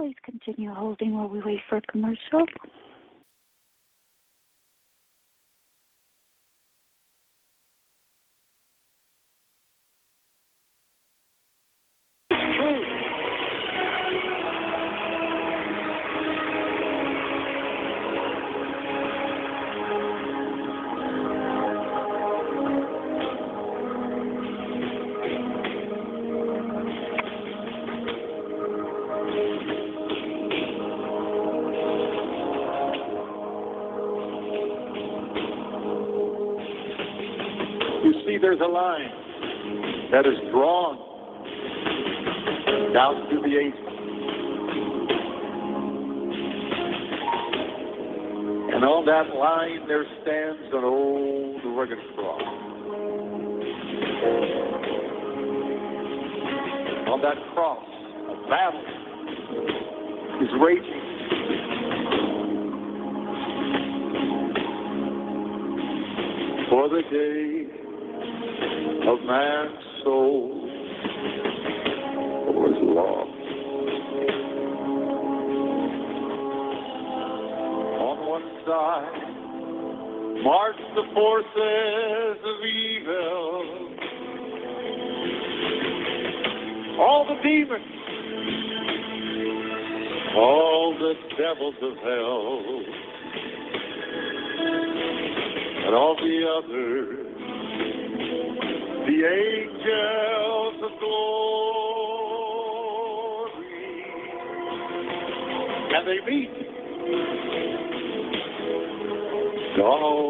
Please continue holding while we wait for a commercial. Line that is drawn down to the ages. And on that line there stands an old rugged cross. On that cross, a battle is raging. For the day of man's soul was lost. On one side marched the forces of evil, all the demons, all the devils of hell, and all the angels of glory. And they meet on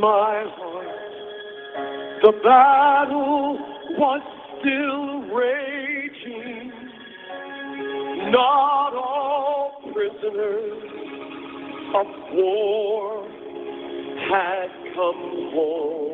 my heart. The battle was still raging. Not all prisoners of war had come home.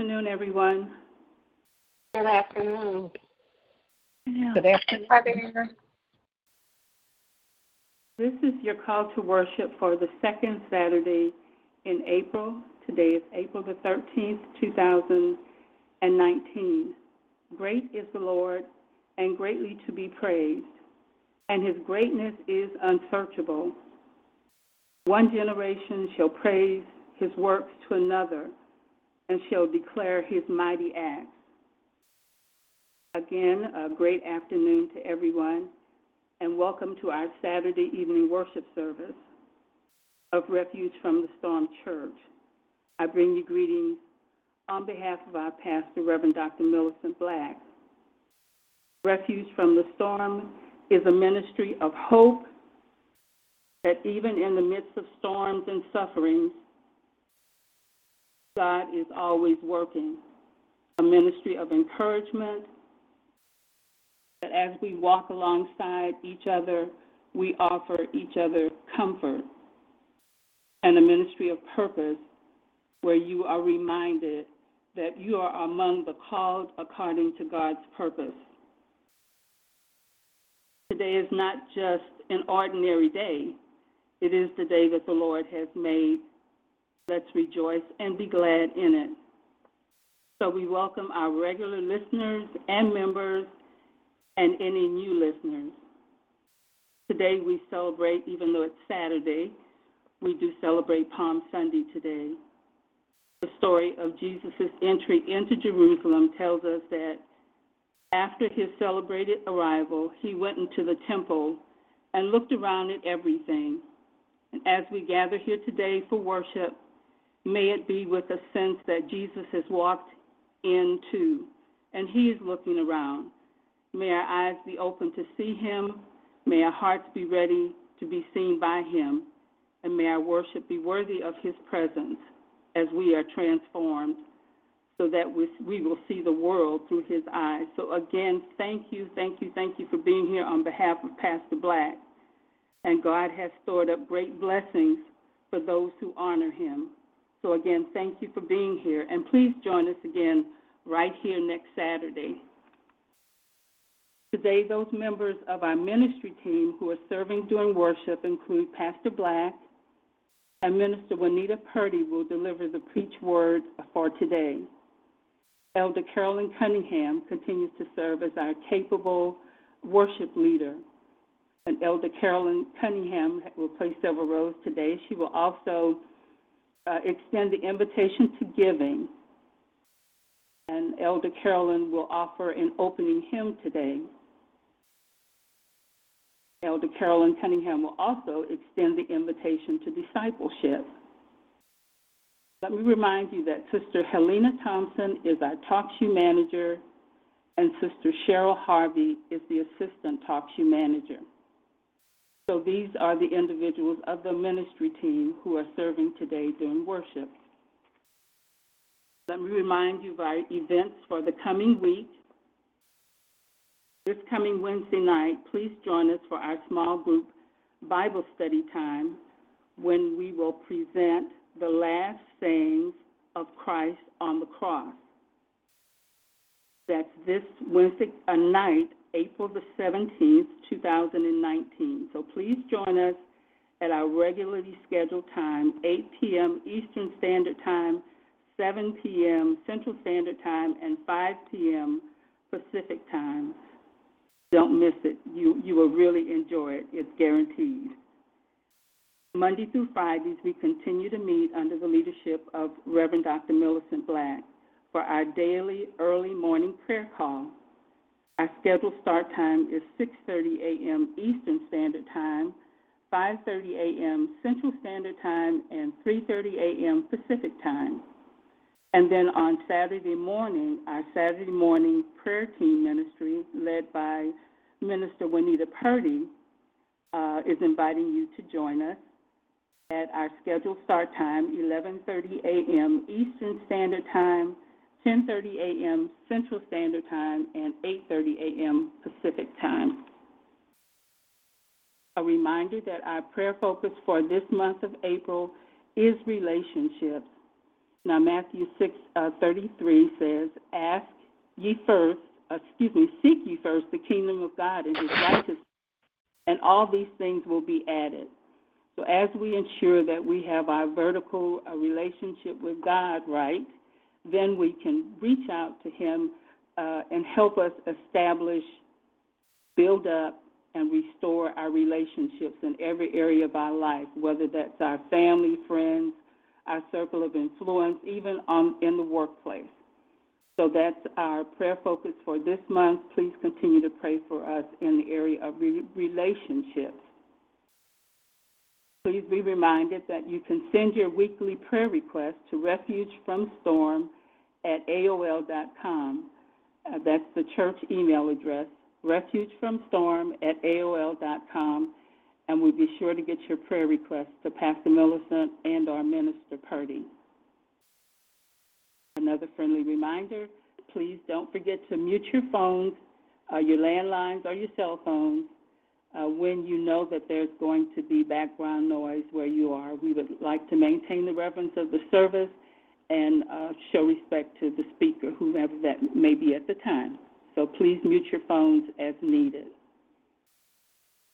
Afternoon, everyone. Good afternoon. Yeah. Good afternoon. This is your call to worship for the second Saturday in April. Today is April the 13th, 2019. Great is the Lord and greatly to be praised, and his greatness is unsearchable. One generation shall praise his works to another and shall declare his mighty acts. Again, a great afternoon to everyone, and welcome to our Saturday evening worship service of Refuge from the Storm Church. I bring you greetings on behalf of our pastor, Reverend Dr. Millicent Black. Refuge from the Storm is a ministry of hope that even in the midst of storms and sufferings, God is always working. A ministry of encouragement, that as we walk alongside each other, we offer each other comfort. And a ministry of purpose where you are reminded that you are among the called according to God's purpose. Today is not just an ordinary day, it is the day that the Lord has made. Let's rejoice and be glad in it. So we welcome our regular listeners and members and any new listeners. Today we celebrate, even though it's Saturday, we do celebrate Palm Sunday today. The story of Jesus' entry into Jerusalem tells us that after his celebrated arrival, he went into the temple and looked around at everything. And as we gather here today for worship, may it be with a sense that Jesus has walked into and he is looking around. May our eyes be open to see him. May our hearts be ready to be seen by him. And may our worship be worthy of his presence as we are transformed so that we, we will see the world through his eyes. So again, thank you, thank you, thank you for being here on behalf of Pastor Black. And God has stored up great blessings for those who honor him. So again, thank you for being here. And please join us again right here next Saturday. Today, those members of our ministry team who are serving during worship include Pastor Black and Minister Juanita Purdy will deliver the preach word for today. Elder Carolyn Cunningham continues to serve as our capable worship leader. And Elder Carolyn Cunningham will play several roles today. She will also uh, extend the invitation to giving. And Elder Carolyn will offer an opening hymn today. Elder Carolyn Cunningham will also extend the invitation to discipleship. Let me remind you that Sister Helena Thompson is our Talk Shoe Manager, and Sister Cheryl Harvey is the Assistant Talk Shoe Manager. So these are the individuals of the ministry team who are serving today during worship. Let me remind you of our events for the coming week. This coming Wednesday night, please join us for our small group Bible study time when we will present the last sayings of Christ on the cross. That's this Wednesday night, April the 17th, 2019. So please join us at our regularly scheduled time, 8 p.m. Eastern Standard Time, 7 p.m. Central Standard Time, and 5 p.m. Pacific Time. Don't miss it. You, you will really enjoy it. It's guaranteed. Monday through Fridays, we continue to meet under the leadership of Reverend Dr. Millicent Black for our daily early morning prayer call. Our scheduled start time is 6:30 a.m. Eastern Standard Time, 5:30 a.m. Central Standard Time, and 3:30 a.m. Pacific Time. And then on Saturday morning, our Saturday morning prayer team ministry, led by Minister Juanita Purdy, uh, is inviting you to join us at our scheduled start time, 11:30 a.m. Eastern Standard Time, 10:30 a.m. Central Standard Time, and 8:30 a.m. Pacific Time. A reminder that our prayer focus for this month of April is relationships. Now, Matthew 6:33 uh, says, Ask ye first, uh, excuse me, seek ye first the kingdom of God and his righteousness, and all these things will be added. So, as we ensure that we have our vertical uh, relationship with God right, then we can reach out to him uh, and help us establish, build up, and restore our relationships in every area of our life, whether that's our family, friends, our circle of influence, even on, in the workplace. So that's our prayer focus for this month. Please continue to pray for us in the area of re- relationships. Please be reminded that you can send your weekly prayer request to refugefromstorm at AOL.com. Uh, that's the church email address, refugefromstorm at AOL.com, and we'll be sure to get your prayer request to Pastor Millicent and our Minister Purdy. Another friendly reminder, please don't forget to mute your phones, uh, your landlines, or your cell phones uh, when you know that there's going to be background noise where you are. We would like to maintain the reverence of the service and uh, show respect to the speaker, whoever that may be at the time. So please mute your phones as needed.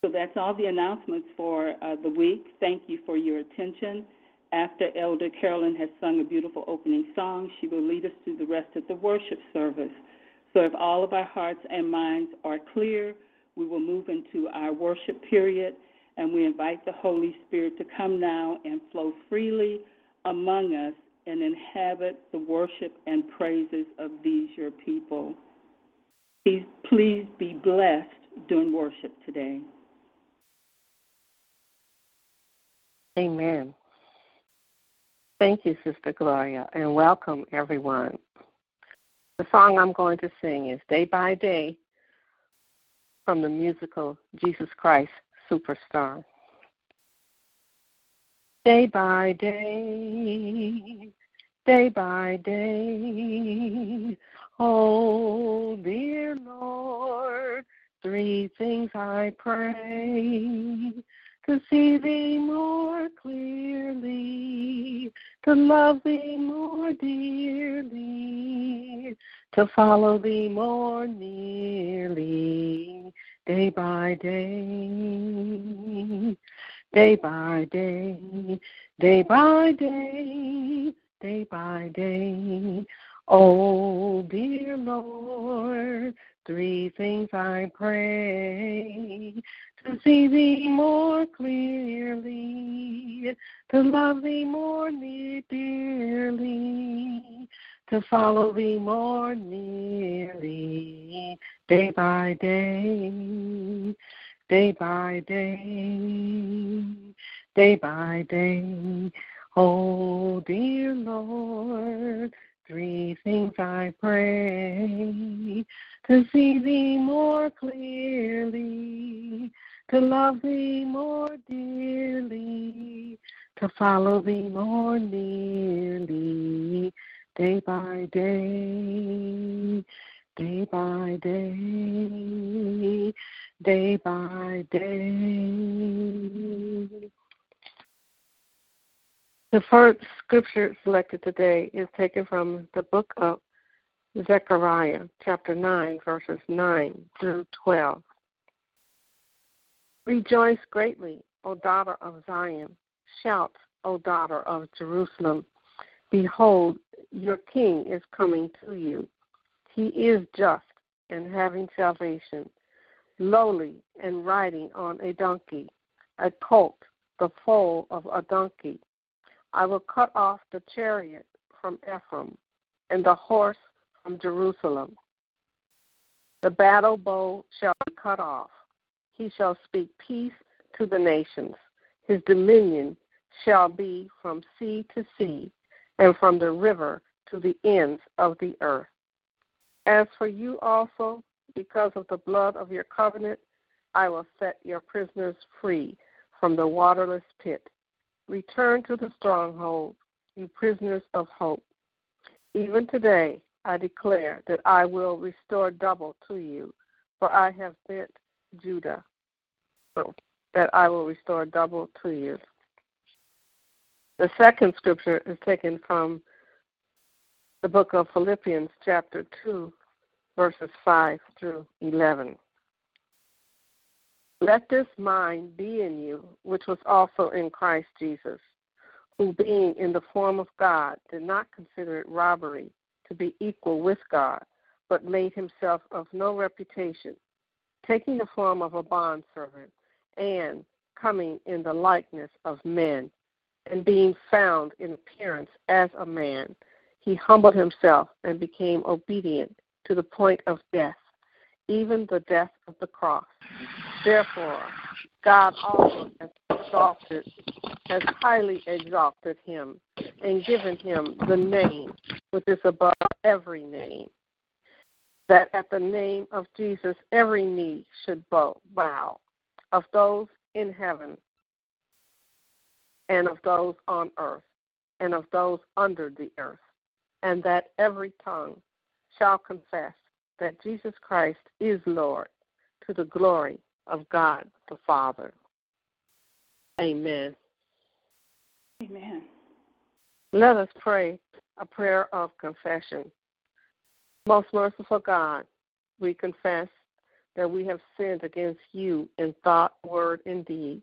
So that's all the announcements for uh, the week. Thank you for your attention. After Elder Carolyn has sung a beautiful opening song, she will lead us through the rest of the worship service. So if all of our hearts and minds are clear, we will move into our worship period, and we invite the Holy Spirit to come now and flow freely among us and inhabit the worship and praises of these your people. Please, please be blessed during worship today. Amen. Thank you, Sister Gloria, and welcome everyone. The song I'm going to sing is Day by Day from the musical Jesus Christ Superstar. Day by day, day by day, oh dear Lord, three things I pray to see thee more clearly, to love thee more dearly, to follow thee more nearly, day by day, day by day, day by day, day by day. Oh, dear Lord, three things I pray to see thee more clearly, to love thee more dearly, to follow thee more nearly, day by day, day by day, day by day. Oh, dear Lord, three things I pray to see thee more clearly, to love thee more dearly, to follow thee more nearly, day by day, day by day, day by day. The first scripture selected today is taken from the book of Zechariah, chapter 9, verses 9 through 12. Rejoice greatly, O daughter of Zion. Shout, O daughter of Jerusalem. Behold, your king is coming to you. He is just and having salvation, lowly and riding on a donkey, a colt, the foal of a donkey. I will cut off the chariot from Ephraim and the horse from Jerusalem. The battle bow shall be cut off. He shall speak peace to the nations. His dominion shall be from sea to sea and from the river to the ends of the earth. As for you also, because of the blood of your covenant, I will set your prisoners free from the waterless pit. Return to the stronghold, you prisoners of hope. Even today, I declare that I will restore double to you, for I have bent Judah. So that I will restore double to you. The second scripture is taken from the book of Philippians, chapter 2, verses 5 through 11. Let this mind be in you, which was also in Christ Jesus, who being in the form of God did not consider it robbery to be equal with God, but made himself of no reputation, taking the form of a bondservant, and coming in the likeness of men, and being found in appearance as a man, he humbled himself and became obedient to the point of death, even the death of the cross. Therefore, God also has exalted, has highly exalted him, and given him the name which is above every name, that at the name of Jesus every knee should bow, of those in heaven, and of those on earth, and of those under the earth, and that every tongue shall confess that Jesus Christ is Lord to the glory of God the Father. Amen. Amen. Let us pray a prayer of confession. Most merciful God, we confess that we have sinned against you in thought, word, and deed,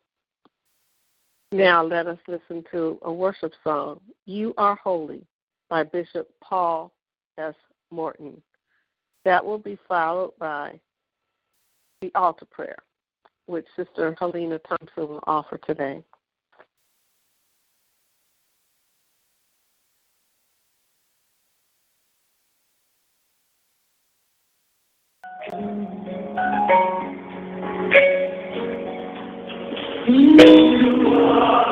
Now let us listen to a worship song, You Are Holy, by Bishop Paul S. Morton. That will be followed by the altar prayer, which Sister Helena Thompson will offer today. Mm-hmm. Will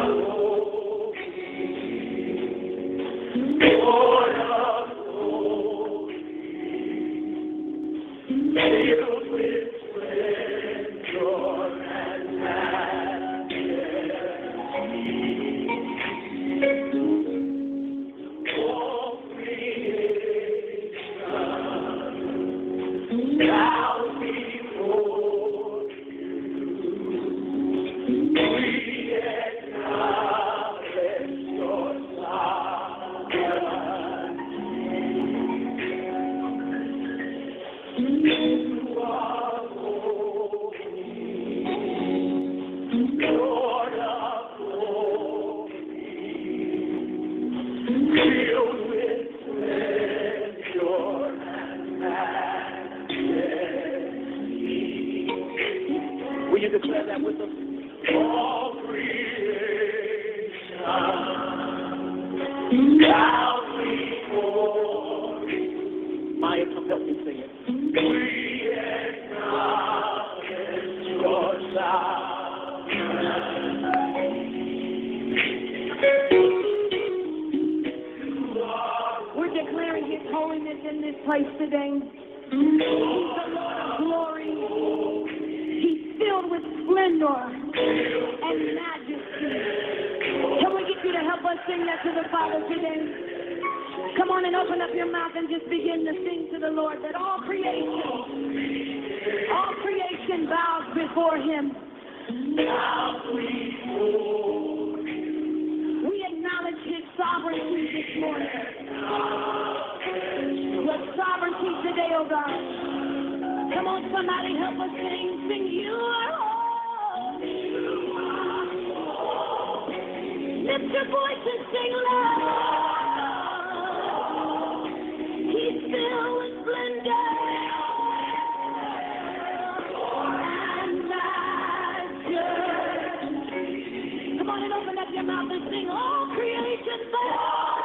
open up your mouth and sing. All creation bow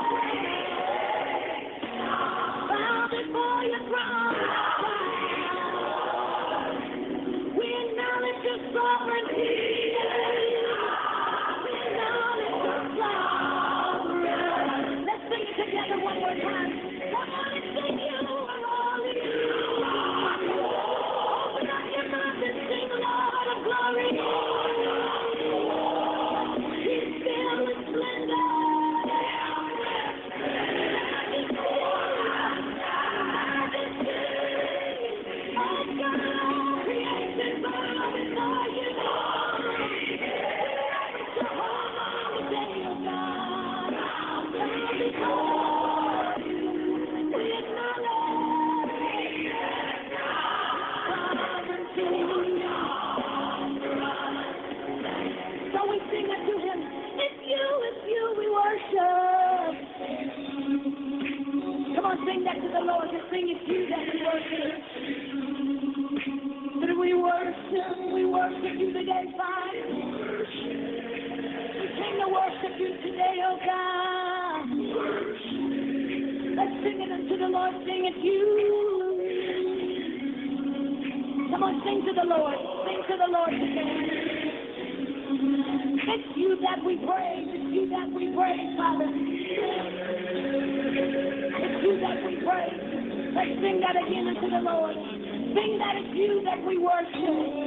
bow before your throne. Sing to the Lord. Sing to the Lord today. It's you that we praise. It's you that we praise, Father. It's you that we praise. Let's sing that again unto the Lord. Sing that it's you that we worship.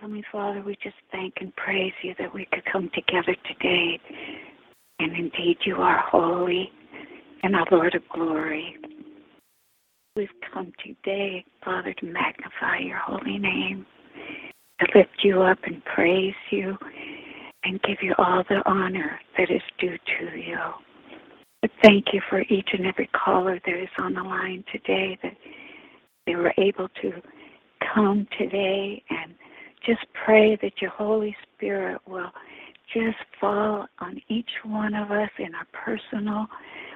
Heavenly Father, we just thank and praise you that we could come together today. And indeed, you are holy and our Lord of glory. We've come today, Father, to magnify your holy name, to lift you up and praise you, and give you all the honor that is due to you. But thank you for each and every caller that is on the line today, that they were able to come today pray that your Holy Spirit will just fall on each one of us in our personal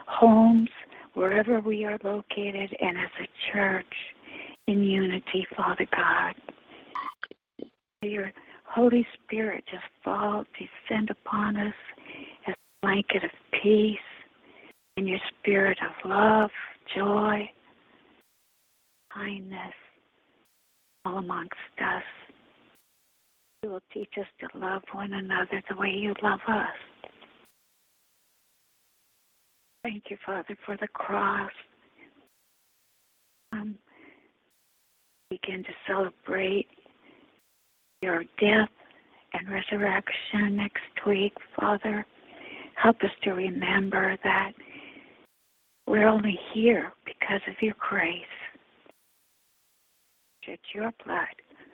homes, wherever we are located, and as a church in unity, Father God. Your Holy Spirit just fall, descend upon us as a blanket of peace and your spirit of love, joy, kindness all amongst us. You will teach us to love one another the way you love us. Thank you, Father, for the cross. Um, begin to celebrate your death and resurrection next week, Father. Help us to remember that we're only here because of your grace. Shed your blood on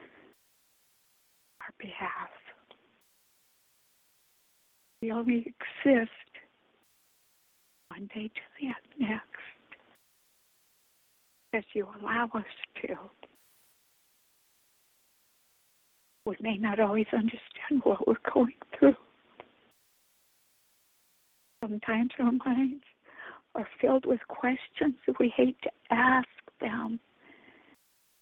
our behalf. We only exist one day to the next as you allow us to. We may not always understand what we're going through. Sometimes our minds are filled with questions that we hate to ask them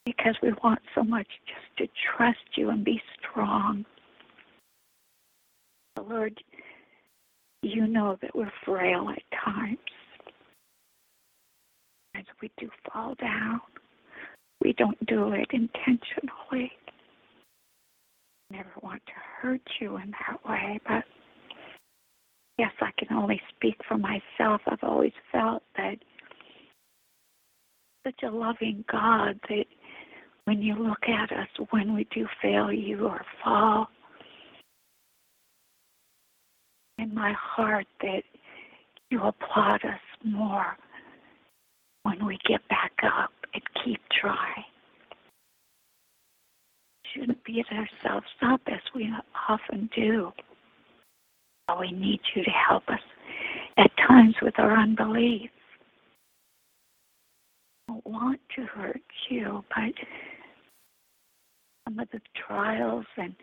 because we want so much just to trust you and be strong. Lord, you know that we're frail at times. As we do fall down, we don't do it intentionally. I never want to hurt you in that way, but yes, I can only speak for myself. I've always felt that such a loving God that when you look at us when we do fail you or fall, in my heart that you applaud us more when we get back up and keep trying. We shouldn't beat ourselves up as we often do. We need you to help us at times with our unbelief. I don't want to hurt you, but some of the trials and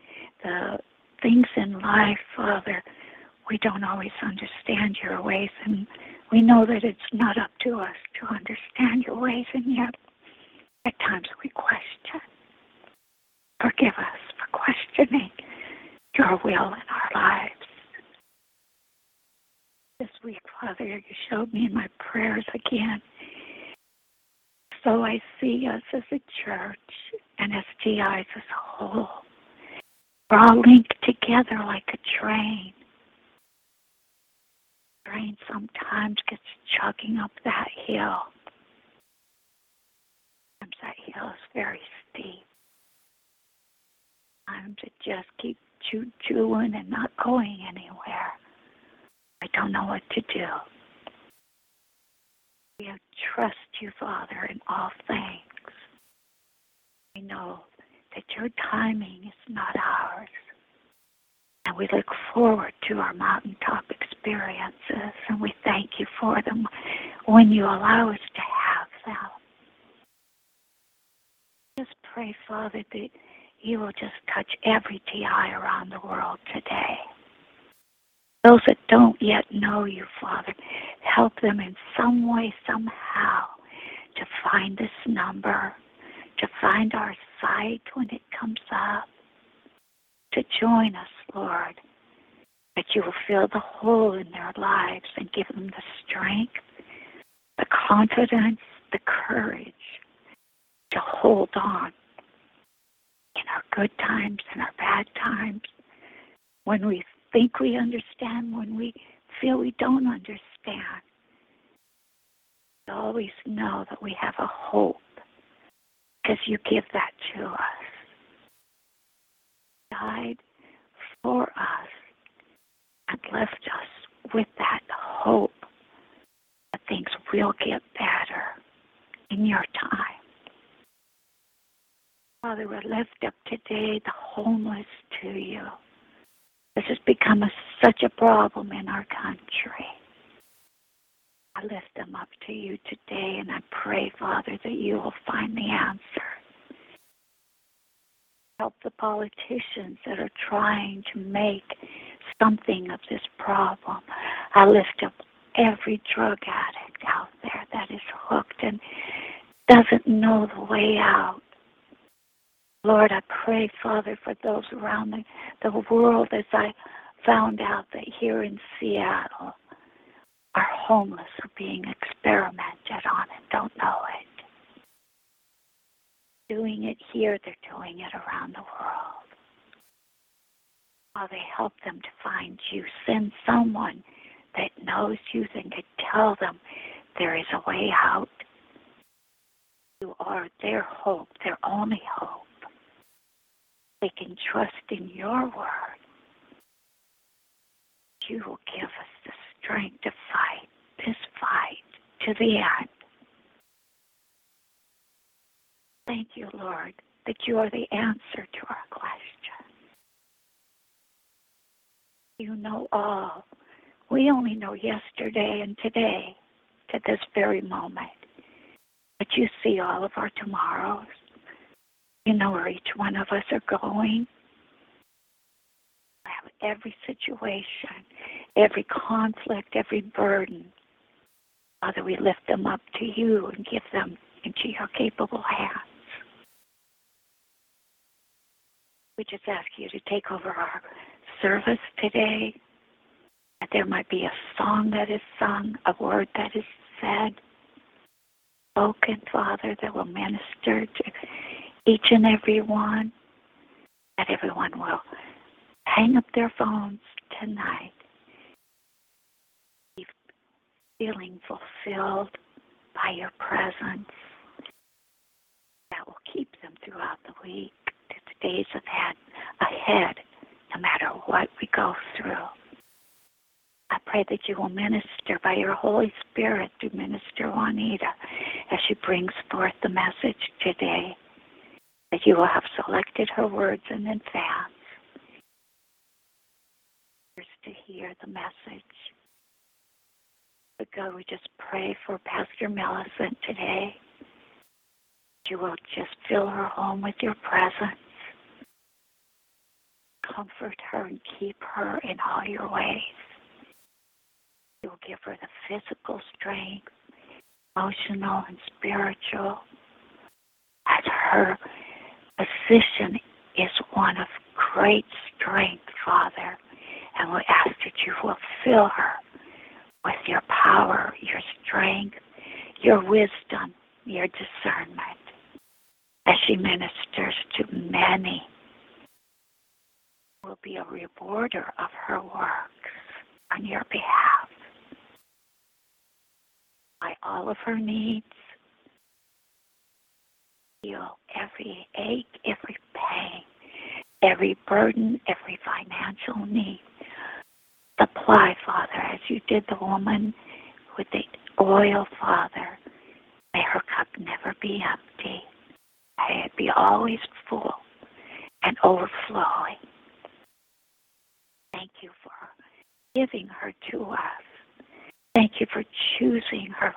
the things in life, Father, we don't always understand your ways, and we know that it's not up to us to understand your ways, and yet at times we question. Forgive us for questioning your will in our lives. This week, Father, you showed me in my prayers again. So I see us as a church and STIs as a whole. We're all linked together like a train. Train sometimes gets chugging up that hill. Sometimes that hill is very steep. Sometimes it just keeps choo chewing and not going anywhere. I don't know what to do. We trust you, Father, in all things. We know that your timing is not ours. And we look forward to our mountaintop experiences, and we thank you for them when you allow us to have them. Just pray, Father, that you will just touch every TI around the world today. Those that don't yet know you, Father, help them in some way, somehow, to find this number, to find our site when it comes up, to join us, Lord, that you will fill the hole in their lives and give them the strength, the confidence, the courage to hold on in our good times and our bad times, when we think we understand, when we feel we don't understand. We always know that we have a hope because you give that to us. Died for us left us with that hope that things will get better in your time. Father, we lift up today the homeless to you. This has become a, such a problem in our country. I lift them up to you today and I pray, Father, that you will find the answer. Help the politicians that are trying to make something of this problem. I lift up every drug addict out there that is hooked and doesn't know the way out. Lord, I pray, Father, for those around the, the world as I found out that here in Seattle, our homeless are being experimented on and don't know it. Doing it here, they're doing it around the world. Father, help them to find you. Send someone that knows you and can tell them there is a way out. You are their hope, their only hope. They can trust in your word. You will give us the strength to fight this fight to the end. Thank you, Lord, that you are the answer to our question. You know all. We only know yesterday and today to this very moment. But you see all of our tomorrows. You know where each one of us are going. Every situation, every conflict, every burden. Father, we lift them up to you and give them into your capable hands. We just ask you to take over our service today. That there might be a song that is sung, a word that is said, spoken, Father, that will minister to each and every one, that everyone will hang up their phones tonight, feeling fulfilled by your presence. That will keep them throughout the week, to the days ahead, ahead, no matter what we go through. I pray that you will minister by your Holy Spirit to Minister Juanita as she brings forth the message today that you will have selected her words in advance to hear the message. But God, we just pray for Pastor Millicent today. You will just fill her home with your presence. Comfort her and keep her in all your ways. You'll give her the physical strength, emotional and spiritual, as her position is one of great strength, Father. And we ask that you will fill her with your power, your strength, your wisdom, your discernment as she ministers to many. Will be a rewarder of her works on your behalf. By all of her needs, heal every ache, every pain, every burden, every financial need. Supply, Father, as you did the woman with the oil, Father. May her cup never be empty. May it be always full and overflowing. Thank you for giving her to us. Thank you for choosing her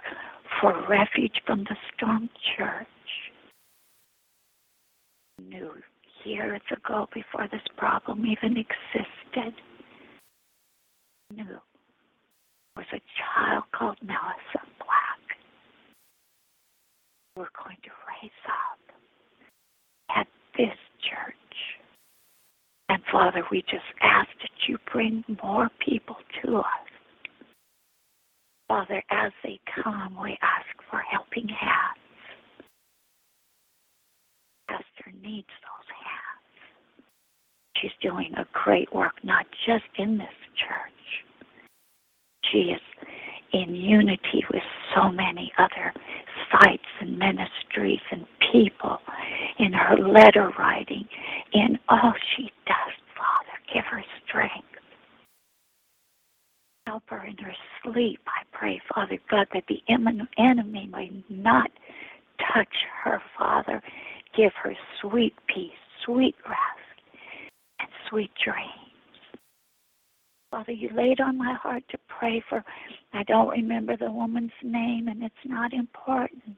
for refuge from the storm church. Knew years ago before this problem even existed. Knew was a child called Melissa Black. We're going to raise up at this church. And Father, we just ask that you bring more people to us. Father, as they come, we ask for helping hands. Esther needs those hands. She's doing a great work, not just in this church. She is in unity with so many other sites and ministries and people in her letter writing, in all she does, Father. Give her strength. Help her in her sleep, I pray, Father God, that the enemy may not touch her, Father. Give her sweet peace, sweet rest, and sweet dreams. Father, you laid on my heart to pray for, I don't remember the woman's name, and it's not important.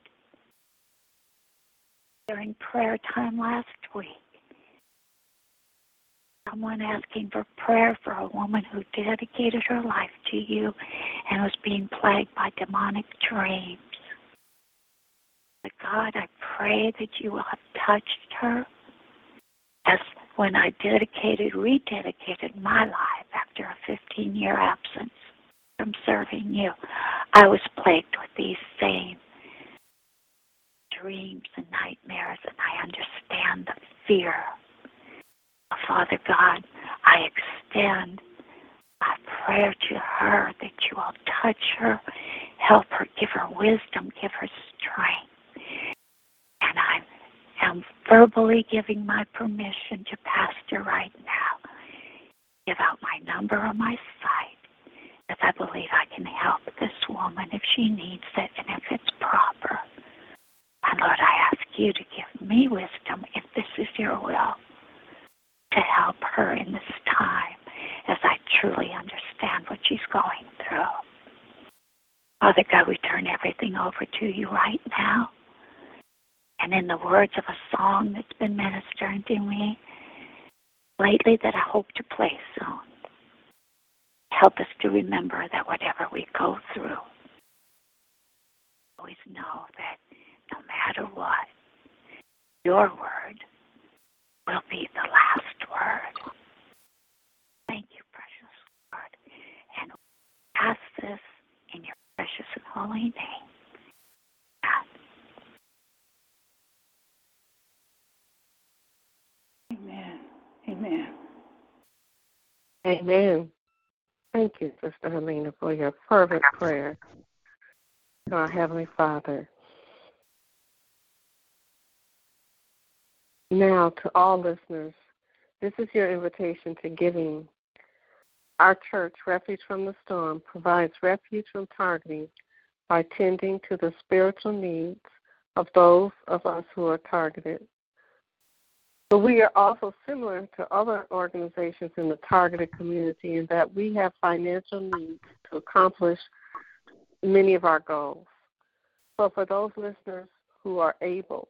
During prayer time last week, someone asking for prayer for a woman who dedicated her life to you and was being plagued by demonic dreams. But God, I pray that you will have touched her as when I dedicated, rededicated my life after a 15 year absence from serving you. I was plagued with these same dreams and nightmares, and I understand the fear. Father God, I extend my prayer to her that you will touch her, help her, give her wisdom, give her strength. And I am verbally giving my permission to Pastor right now. Give out my number on my site because I believe I can help this woman if she needs it and if it's proper. And Lord, I ask you to give me wisdom if this is your will to help her in this time as I truly understand what she's going through. Father God, we turn everything over to you right now. And in the words of a song that's been ministering to me lately that I hope to play soon, help us to remember that whatever we go through, always know that no matter what, your word will be the last word. Thank you, precious Lord. And ask this in your precious and holy name. Amen. Amen. Amen. Thank you, Sister Helena, for your fervent prayer to our Heavenly Father. Now, to all listeners, this is your invitation to giving. Our church, Refuge from the Storm, provides refuge from targeting by tending to the spiritual needs of those of us who are targeted. But we are also similar to other organizations in the targeted community in that we have financial needs to accomplish many of our goals. So for those listeners who are able,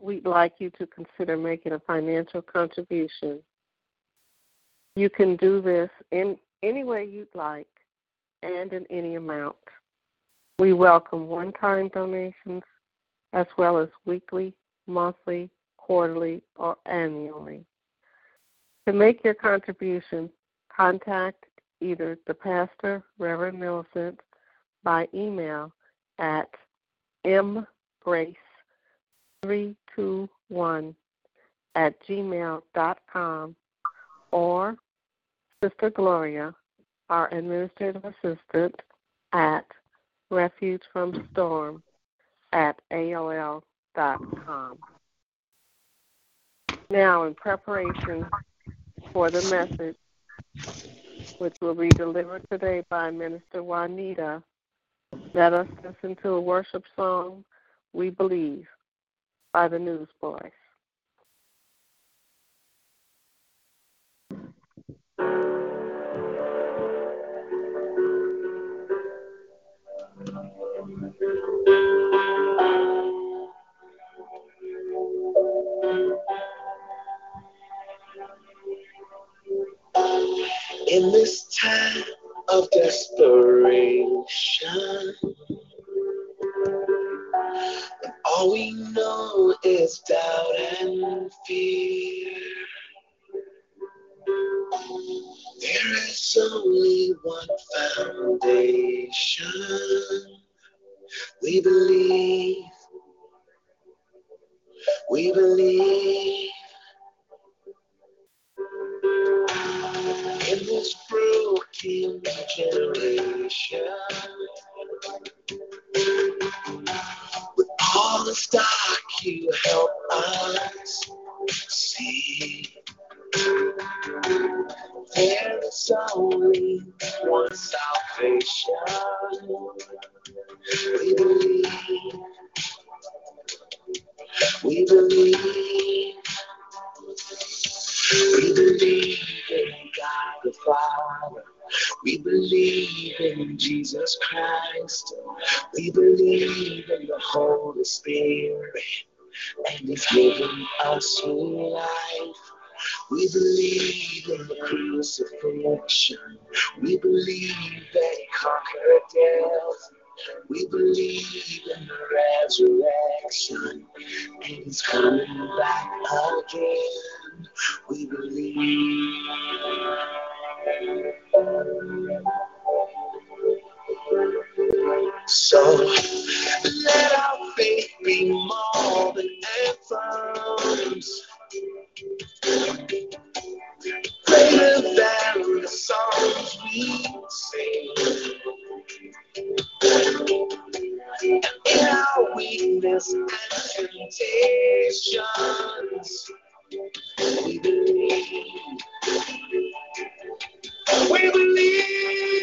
we'd like you to consider making a financial contribution. You can do this in any way you'd like and in any amount. We welcome one time donations as well as weekly, monthly, quarterly, or annually. To make your contribution, contact either the pastor, Reverend Millicent, by email at mgrace321 at gmail.com or Sister Gloria, our administrative assistant, at refuge from storm at AOL.com. Now, in preparation for the message, which will be delivered today by Minister Juanita, let us listen to a worship song, We Believe, by the Newsboys. He's given us new life. We believe in the crucifixion. We believe that He conquered death. We believe in the resurrection. And He's coming back again. We believe. So let our faith be more than anthems. Greater than the songs we sing. In our weakness and temptations, we believe. We believe.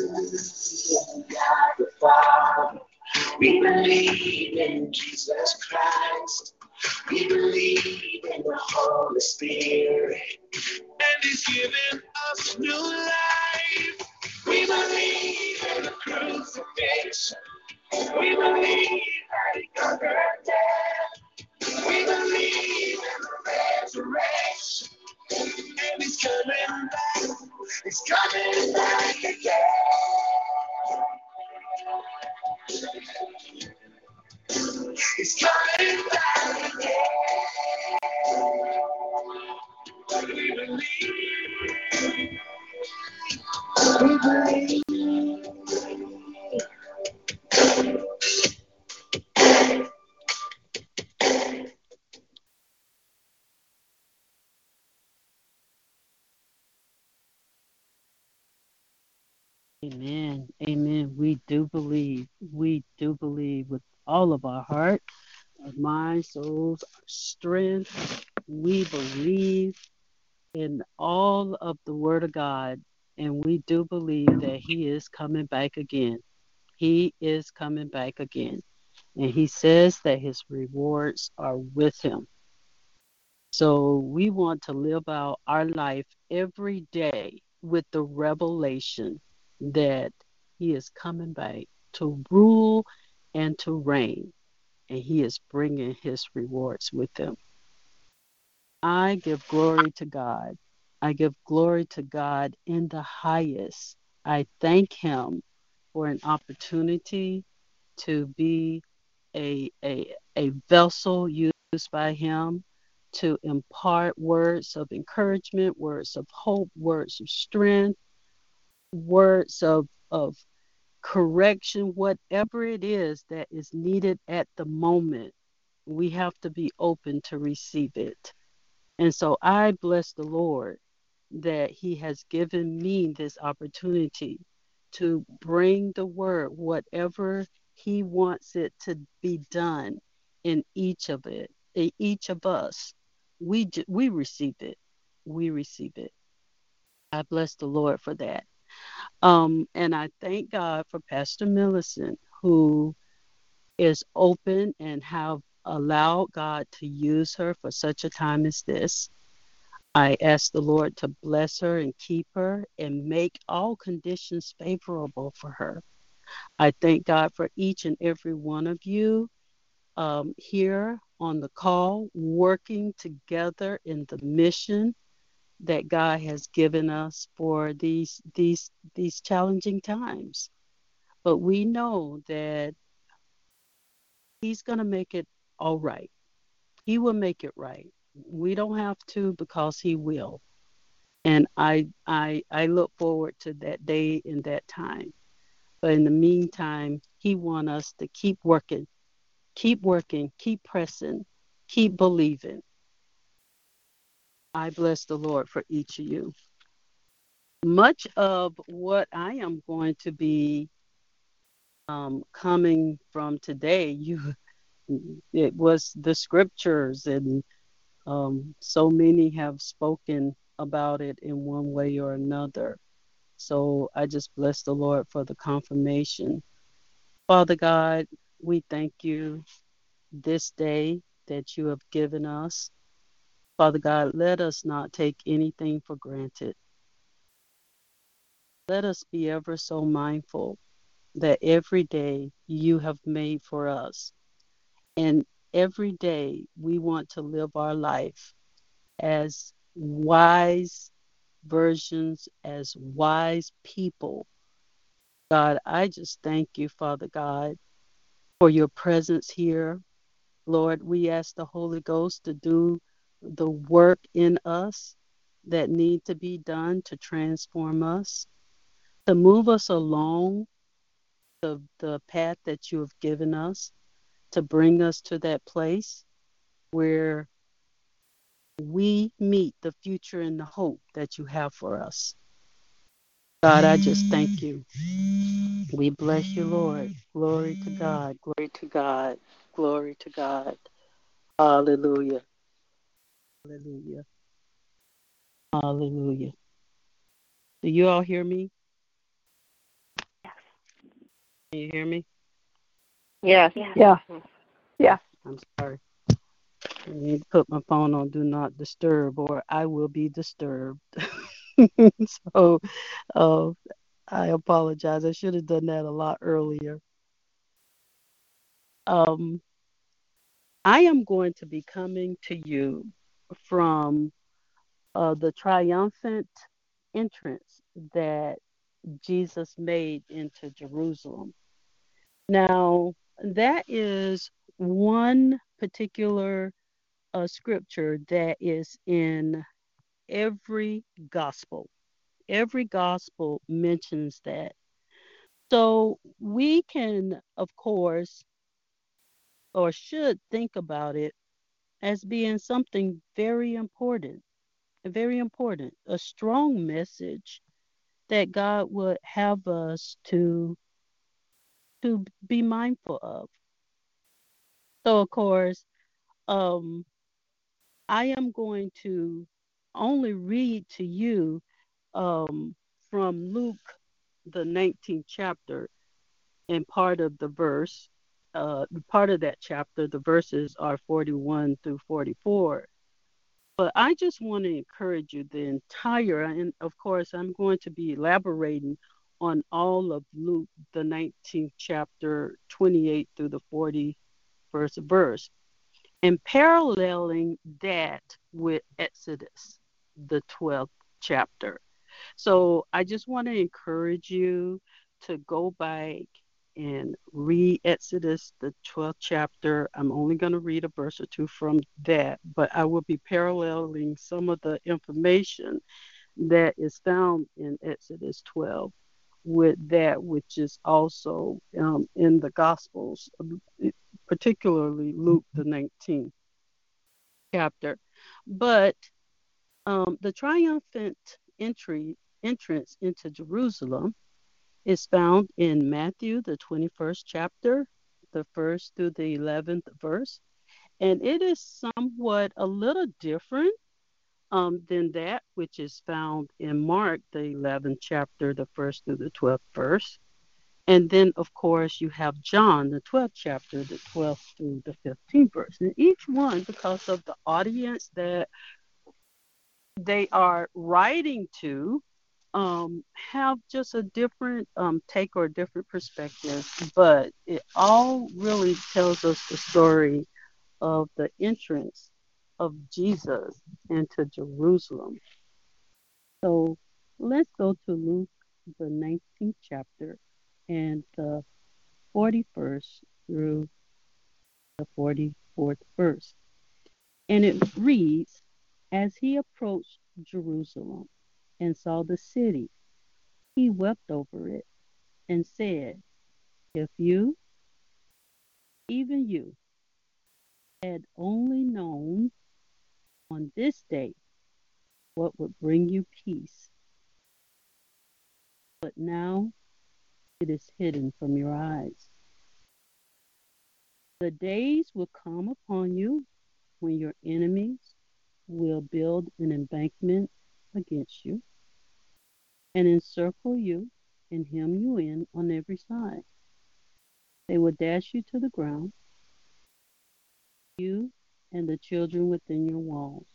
We believe. And the gates of hell will not prevail. For the power of God has torn the veil. Now we know your love will never fail. We believe. We believe. In God the Father. We believe in Jesus Christ. We believe in the Holy Spirit. And He's given us new life. We believe in the crucifixion. We believe that He conquered death. We believe in the resurrection. And He's coming back. He's coming back again. He's coming back again. We believe. We believe. Amen. Amen. We do believe. We do believe with all of our heart, our mind, souls, our strength. We believe in all of the Word of God, and we do believe that He is coming back again. He is coming back again. And He says that His rewards are with Him. So we want to live out our life every day with the revelation that he is coming back to rule and to reign, and he is bringing his rewards with him. I give glory to God. I give glory to God in the highest. I thank him for an opportunity to be a, a, a vessel used by him to impart words of encouragement, words of hope, words of strength, words of, of correction, whatever it is that is needed at the moment, we have to be open to receive it. And so I bless the Lord that He has given me this opportunity to bring the word, whatever He wants it to be done in each of it, in each of us. We we receive it. We receive it. I bless the Lord for that. Um, and I thank God for Pastor Millicent, who is open and have allowed God to use her for such a time as this. I ask the Lord to bless her and keep her and make all conditions favorable for her. I thank God for each and every one of you um, here on the call, working together in the mission that God has given us for these these these challenging times. But we know that he's going to make it all right. He will make it right. We don't have to because he will. And I I I look forward to that day and that time. But in the meantime, he wants us to keep working, keep working, keep pressing, keep believing. I bless the Lord for each of you. Much of what I am going to be um, coming from today, you, it was the scriptures, and um, so many have spoken about it in one way or another. So I just bless the Lord for the confirmation. Father God, we thank you this day that you have given us. Father God, let us not take anything for granted. Let us be ever so mindful that every day you have made for us. And every day we want to live our life as wise versions, as wise people. God, I just thank you, Father God, for your presence here. Lord, we ask the Holy Ghost to do the work in us that need to be done to transform us, to move us along the, the path that you have given us, to bring us to that place where we meet the future and the hope that you have for us. God, I just thank you. We bless you, Lord. Glory to God. Glory to God. Glory to God. Hallelujah. Hallelujah. Hallelujah. Do you all hear me? Yes. Can you hear me? Yes. Yes. Yeah. Yeah. I'm sorry. I need to put my phone on do not disturb or I will be disturbed. so uh, I apologize. I should have done that a lot earlier. Um, I am going to be coming to you from uh, the triumphant entrance that Jesus made into Jerusalem. Now, that is one particular uh, scripture that is in every gospel. Every gospel mentions that. So we can, of course, or should think about it as being something very important, very important, a strong message that God would have us to to be mindful of. So of course, um, I am going to only read to you um, from Luke, the 19th chapter, and part of the verse. Uh, part of that chapter, the verses are 41 through 44. But I just want to encourage you the entire, and of course, I'm going to be elaborating on all of Luke, the 19th chapter, 28 through the 41st verse, and paralleling that with Exodus, the 12th chapter. So I just want to encourage you to go back and read Exodus, the 12th chapter. I'm only going to read a verse or two from that, but I will be paralleling some of the information that is found in Exodus 12 with that which is also um, in the Gospels, particularly Luke, the 19th chapter. But um, the triumphant entry entrance into Jerusalem is found in Matthew, the 21st chapter, the first through the 11th verse. And it is somewhat a little different um, than that which is found in Mark, the 11th chapter, the first through the 12th verse. And then, of course, you have John, the 12th chapter, the 12th through the 15th verse. And each one, because of the audience that they are writing to, um, have just a different um, take or a different perspective, but it all really tells us the story of the entrance of Jesus into Jerusalem. So let's go to Luke, the 19th chapter, and the 41st through the 44th verse. And it reads As he approached Jerusalem and saw the city, he wept over it and said, If you, even you, had only known on this day what would bring you peace. But now it is hidden from your eyes. The days will come upon you when your enemies will build an embankment against you and encircle you and hem you in on every side. They will dash you to the ground, you and the children within your walls.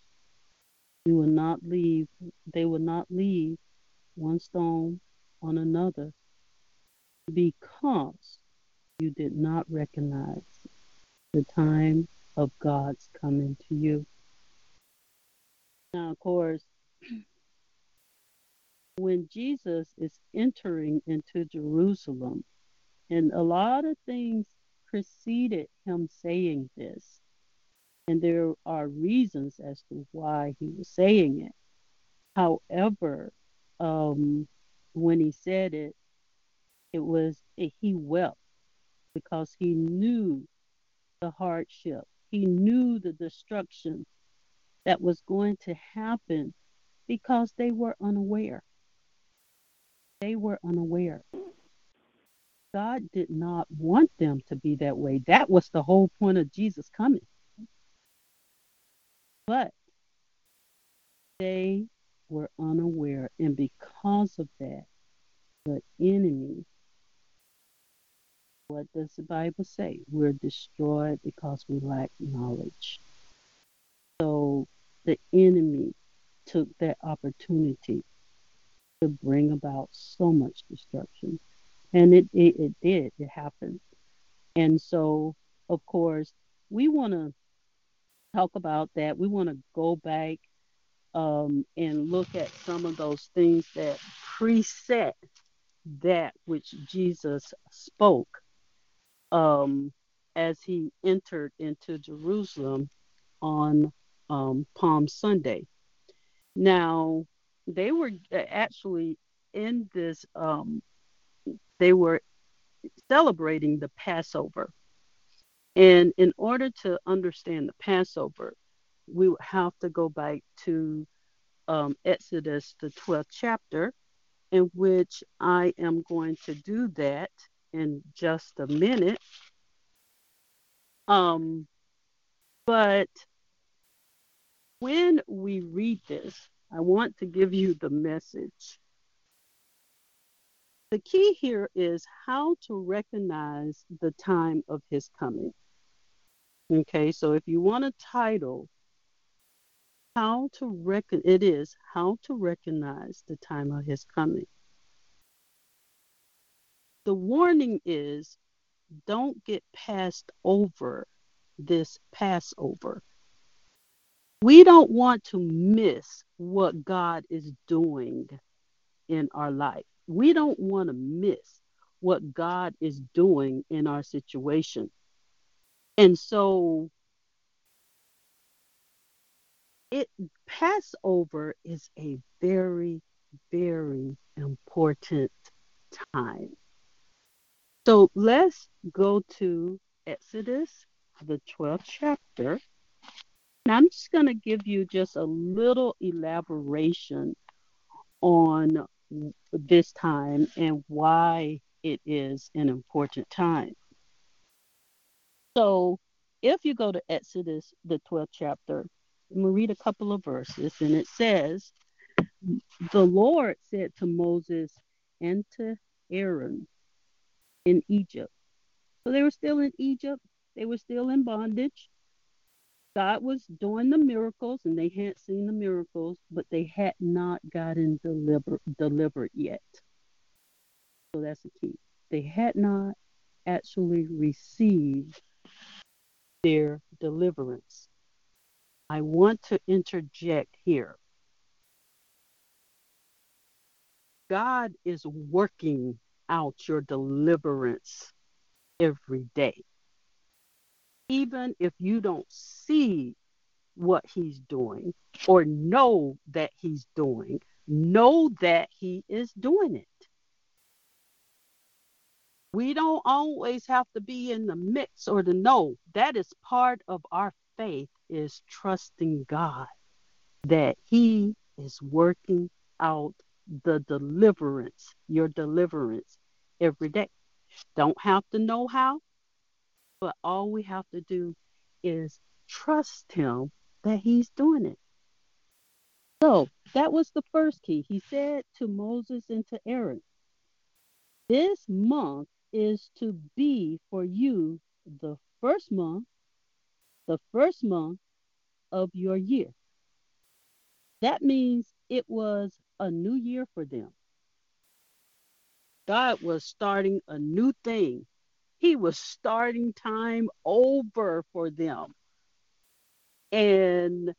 You will not leave, they will not leave one stone on another because you did not recognize the time of God's coming to you. Now, of course, when Jesus is entering into Jerusalem, and a lot of things preceded him saying this, and there are reasons as to why he was saying it. However, um, when he said it, it was he wept because he knew the hardship. He knew the destruction that was going to happen because they were unaware. They were unaware. God did not want them to be that way. That was the whole point of Jesus coming. But they were unaware, and because of that, the enemy what does the Bible say? We're destroyed because we lack knowledge. So the enemy took that opportunity bring about so much destruction. And it, it, it did, it happened. And so, of course, we want to talk about that. We want to go back um, and look at some of those things that preset that which Jesus spoke um, as he entered into Jerusalem on um, Palm Sunday. Now, they were actually in this, um, they were celebrating the Passover. And in order to understand the Passover, we would have to go back to um, Exodus, the 12th chapter, in which I am going to do that in just a minute. Um, but when we read this, I want to give you the message. The key here is how to recognize the time of his coming. Okay, so if you want a title, how to reckon it is how to recognize the time of his coming. The warning is don't get passed over this Passover. We don't want to miss what God is doing in our life. We don't want to miss what God is doing in our situation. And so it Passover is a very, very important time. So let's go to Exodus, the 12th chapter. Now I'm just going to give you just a little elaboration on this time and why it is an important time. So if you go to Exodus, the 12th chapter, to read a couple of verses, and it says, The Lord said to Moses and to Aaron in Egypt. So they were still in Egypt, they were still in bondage. God was doing the miracles, and they had seen the miracles, but they had not gotten deliver, delivered yet. So that's the key. They had not actually received their deliverance. I want to interject here. God is working out your deliverance every day. Even if you don't see what he's doing or know that he's doing, know that he is doing it. We don't always have to be in the mix or to know. That is part of our faith is trusting God that he is working out the deliverance, your deliverance every day. Don't have to know how, but all we have to do is trust him that he's doing it. So that was the first key. He said to Moses and to Aaron, This month is to be for you the first month, the first month of your year. That means it was a new year for them. God was starting a new thing. He was starting time over for them. And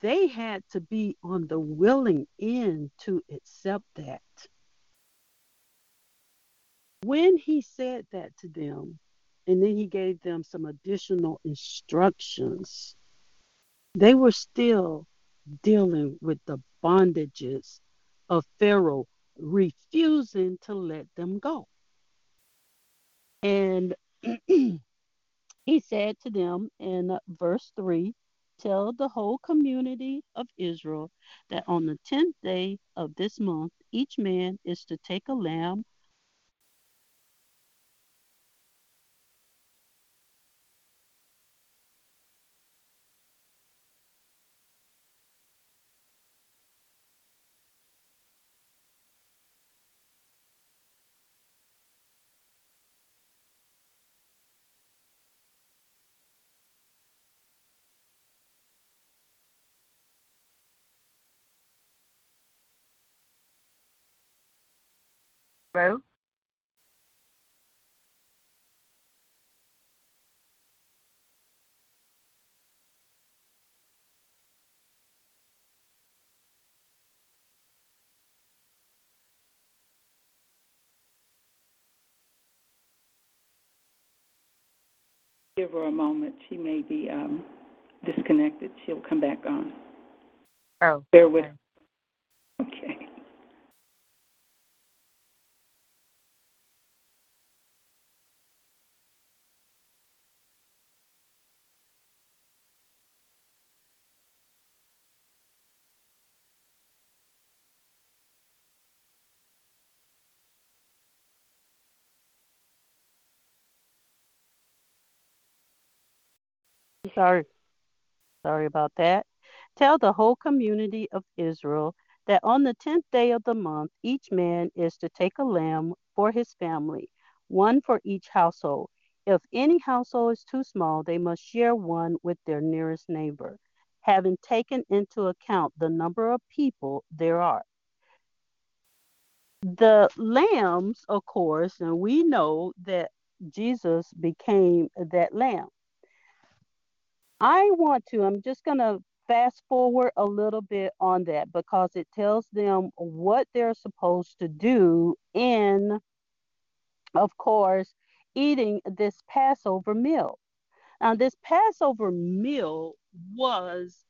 they had to be on the willing end to accept that. When he said that to them, and then he gave them some additional instructions, they were still dealing with the bondages of Pharaoh refusing to let them go. And he said to them in verse 3 Tell the whole community of Israel that on the tenth day of this month, each man is to take a lamb Give her a moment. She may be um, disconnected. She'll come back on. Oh. Bear with. Okay. Sorry. Sorry about that. Tell the whole community of Israel that on the tenth day of the month, each man is to take a lamb for his family, one for each household. If any household is too small, they must share one with their nearest neighbor, having taken into account the number of people there are. The lambs, of course, and we know that Jesus became that lamb. I want to, I'm just going to fast forward a little bit on that because it tells them what they're supposed to do in, of course, eating this Passover meal. Now, this Passover meal was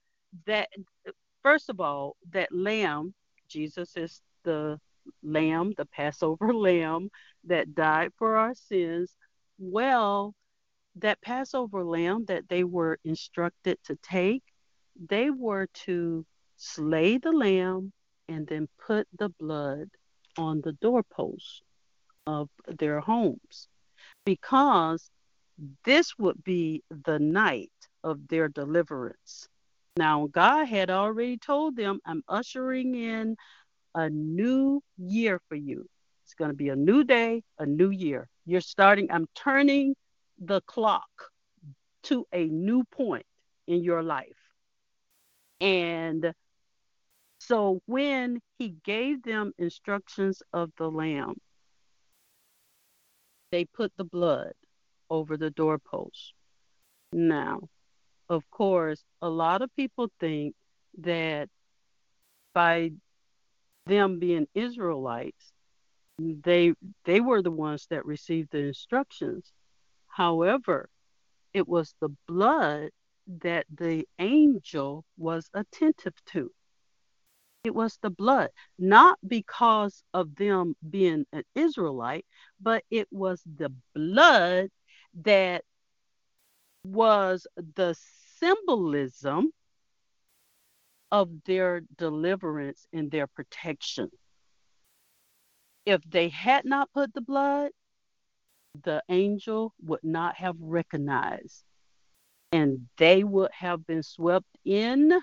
that, first of all, that lamb, Jesus is the lamb, the Passover lamb that died for our sins. Well, that Passover lamb that they were instructed to take, they were to slay the lamb and then put the blood on the doorposts of their homes because this would be the night of their deliverance. Now, God had already told them, I'm ushering in a new year for you. It's going to be a new day, a new year. You're starting, I'm turning the clock to a new point in your life. And so when he gave them instructions of the lamb, they put the blood over the doorpost. Now, of course, a lot of people think that by them being Israelites, they they were the ones that received the instructions. However, it was the blood that the angel was attentive to. It was the blood, not because of them being an Israelite, but it was the blood that was the symbolism of their deliverance and their protection. If they had not put the blood, the angel would not have recognized, and they would have been swept in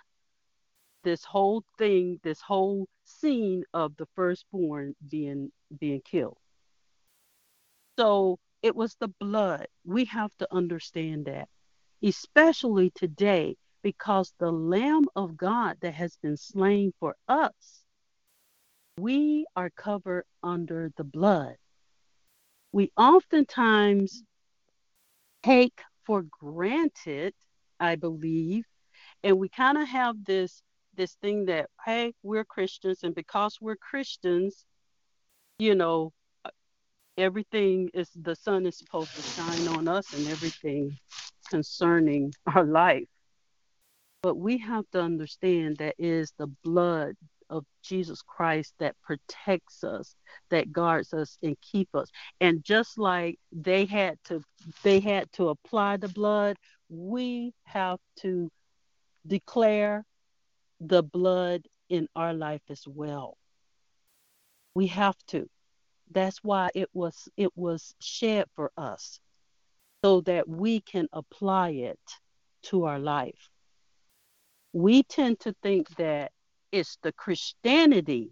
this whole thing, this whole scene of the firstborn being being killed. So it was the blood. We have to understand that, especially today, because the Lamb of God that has been slain for us, we are covered under the blood we oftentimes take for granted, I believe, and we kind of have this this thing that hey, we're Christians, and because we're Christians, you know, uh, everything is the sun is supposed to shine on us and everything concerning our life. But we have to understand that is the blood of Jesus Christ that protects us, that guards us and keep us. And just like they had to they had to apply the blood, we have to declare the blood in our life as well. We have to. That's why it was it was shed for us so that we can apply it to our life. We tend to think that it's the Christianity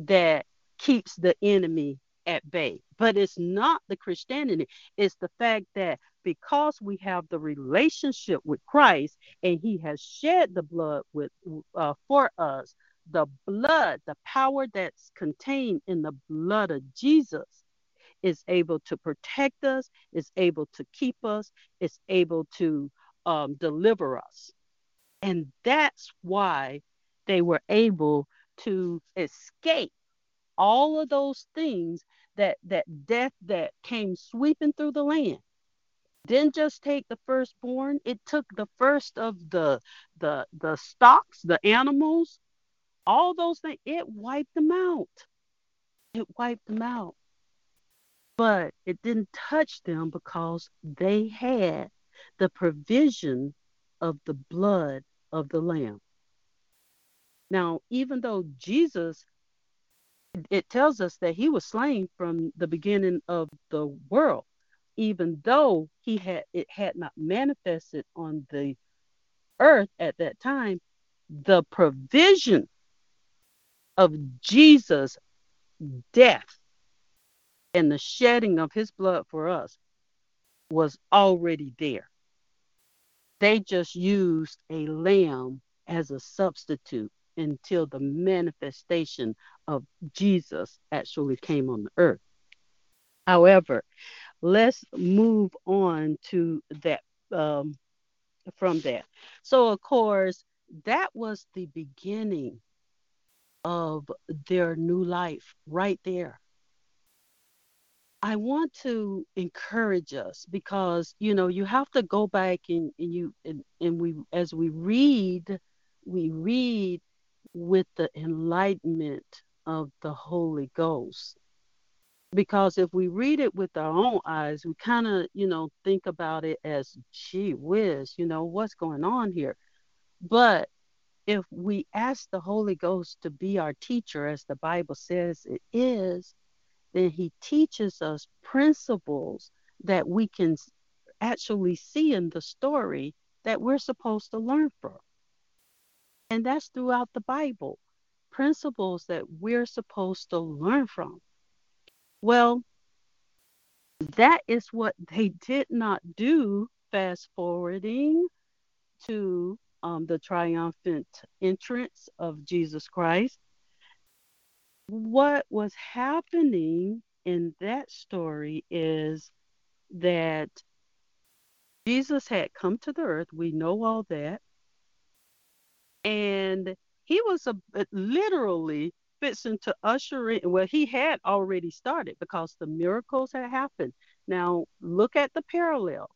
that keeps the enemy at bay. But it's not the Christianity. It's the fact that because we have the relationship with Christ and he has shed the blood with uh, for us, the blood, the power that's contained in the blood of Jesus is able to protect us, is able to keep us, is able to um, deliver us. And that's why they were able to escape all of those things that that death that came sweeping through the land didn't just take the firstborn, it took the first of the the the stocks, the animals, all those things, it wiped them out. It wiped them out. But it didn't touch them because they had the provision of the blood of the Lamb. Now, even though Jesus, it tells us that he was slain from the beginning of the world, even though he had it had not manifested on the earth at that time, the provision of Jesus' death and the shedding of his blood for us was already there. They just used a lamb as a substitute until the manifestation of Jesus actually came on the earth. However, let's move on to that um, from that. So, of course, that was the beginning of their new life right there. I want to encourage us because you know you have to go back and, and you and, and we as we read we read with the enlightenment of the Holy Ghost. Because if we read it with our own eyes, we kind of, you know, think about it as, gee whiz, you know, what's going on here? But if we ask the Holy Ghost to be our teacher, as the Bible says it is, then He teaches us principles that we can actually see in the story that we're supposed to learn from. And that's throughout the Bible principles that we're supposed to learn from. Well, that is what they did not do, fast forwarding to um, the triumphant entrance of Jesus Christ. What was happening in that story is that Jesus had come to the earth. We know all that. And he was a, literally fixing to usher in. Well, he had already started because the miracles had happened. Now, look at the parallel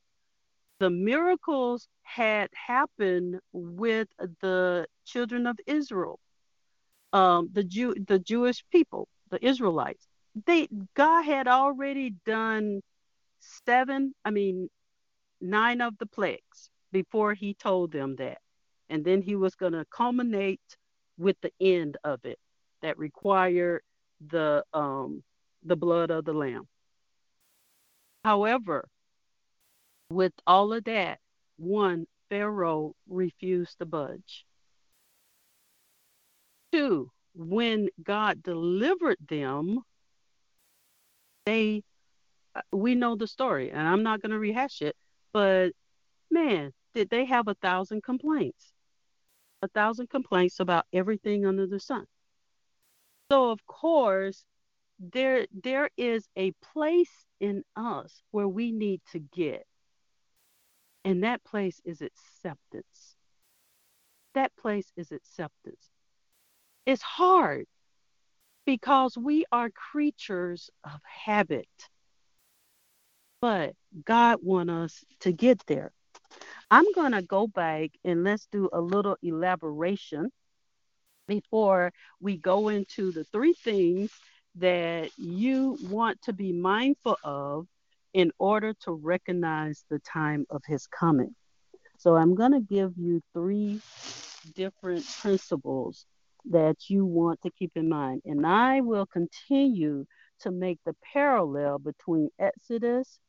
the miracles had happened with the children of Israel, um, the Jew, the Jewish people, the Israelites. They God had already done seven, I mean, nine of the plagues before He told them that, and then He was going to culminate with the end of it that required the um, the blood of the lamb. However, with all of that, one, Pharaoh refused to budge. Two, when God delivered them, they, uh, we know the story, and I'm not going to rehash it, but man, did they have a thousand complaints? A thousand complaints about everything under the sun. So, of course, there there is a place in us where we need to get and that place is acceptance. That place is acceptance. It's hard because we are creatures of habit. But God wants us to get there. I'm going to go back and let's do a little elaboration before we go into the three things that you want to be mindful of in order to recognize the time of his coming. So I'm going to give you three different principles that you want to keep in mind. And I will continue to make the parallel between Exodus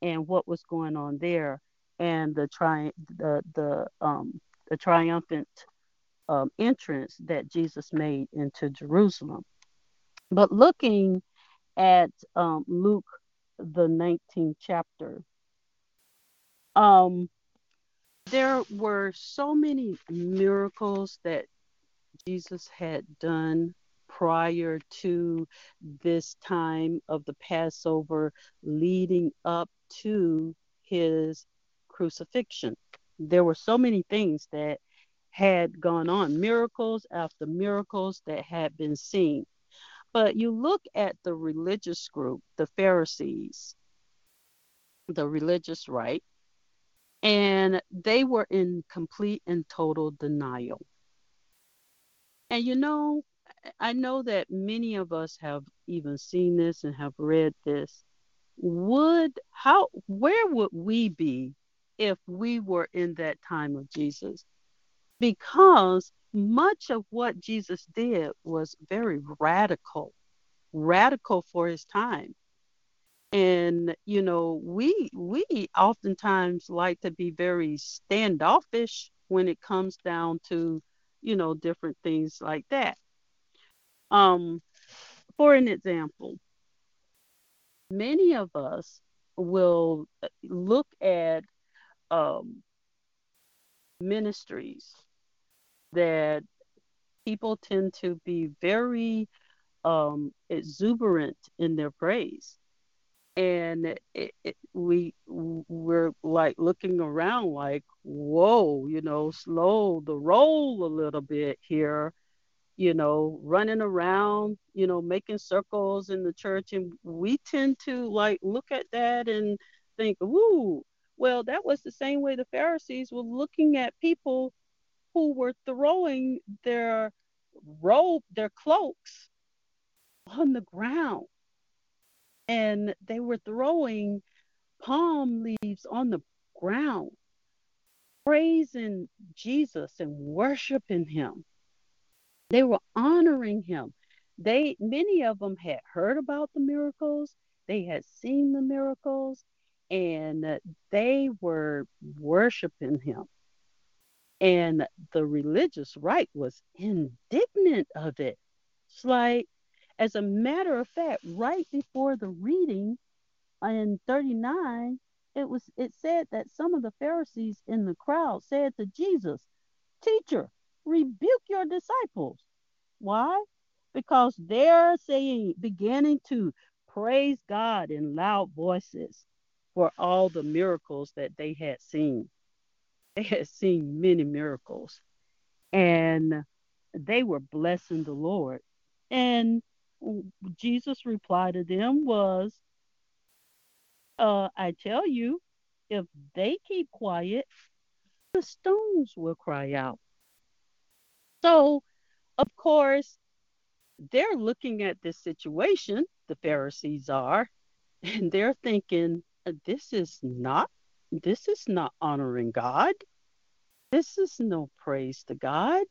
and what was going on there and the tri- the the um the triumphant um, entrance that Jesus made into Jerusalem. But looking at um, Luke the 19th chapter. Um, there were so many miracles that Jesus had done prior to this time of the Passover leading up to his crucifixion. There were so many things that had gone on, miracles after miracles that had been seen. But you look at the religious group, the Pharisees, the religious right, And they were in complete and total denial. And you know, I know that many of us have even seen this and have read this. Would how where would we be if we were in that time of Jesus? Because much of what Jesus did was very radical, radical for his time. And you know, we we oftentimes like to be very standoffish when it comes down to, you know, different things like that. Um, for an example, many of us will look at um, ministries that people tend to be very um, exuberant in their praise. And it, it, we we're like looking around like whoa you know slow the roll a little bit here you know running around you know making circles in the church. And we tend to like look at that and think woo well that was the same way the pharisees were looking at people who were throwing their robe their cloaks on the ground and they were throwing palm leaves on the ground, praising Jesus and worshiping him. They were honoring him. They many of them had heard about the miracles, they had seen the miracles, and they were worshiping him. And the religious right was indignant of it. It's like as a matter of fact, right before the reading in 39, it was it said that some of the Pharisees in the crowd said to Jesus, "Teacher, rebuke your disciples." Why? Because they're saying beginning to praise God in loud voices for all the miracles that they had seen. They had seen many miracles and they were blessing the Lord. And Jesus' reply to them was, uh, I tell you, if they keep quiet, the stones will cry out. So, of course, they're looking at this situation, the Pharisees are, and they're thinking, Uh, this is not this is not honoring God. This is no praise to God.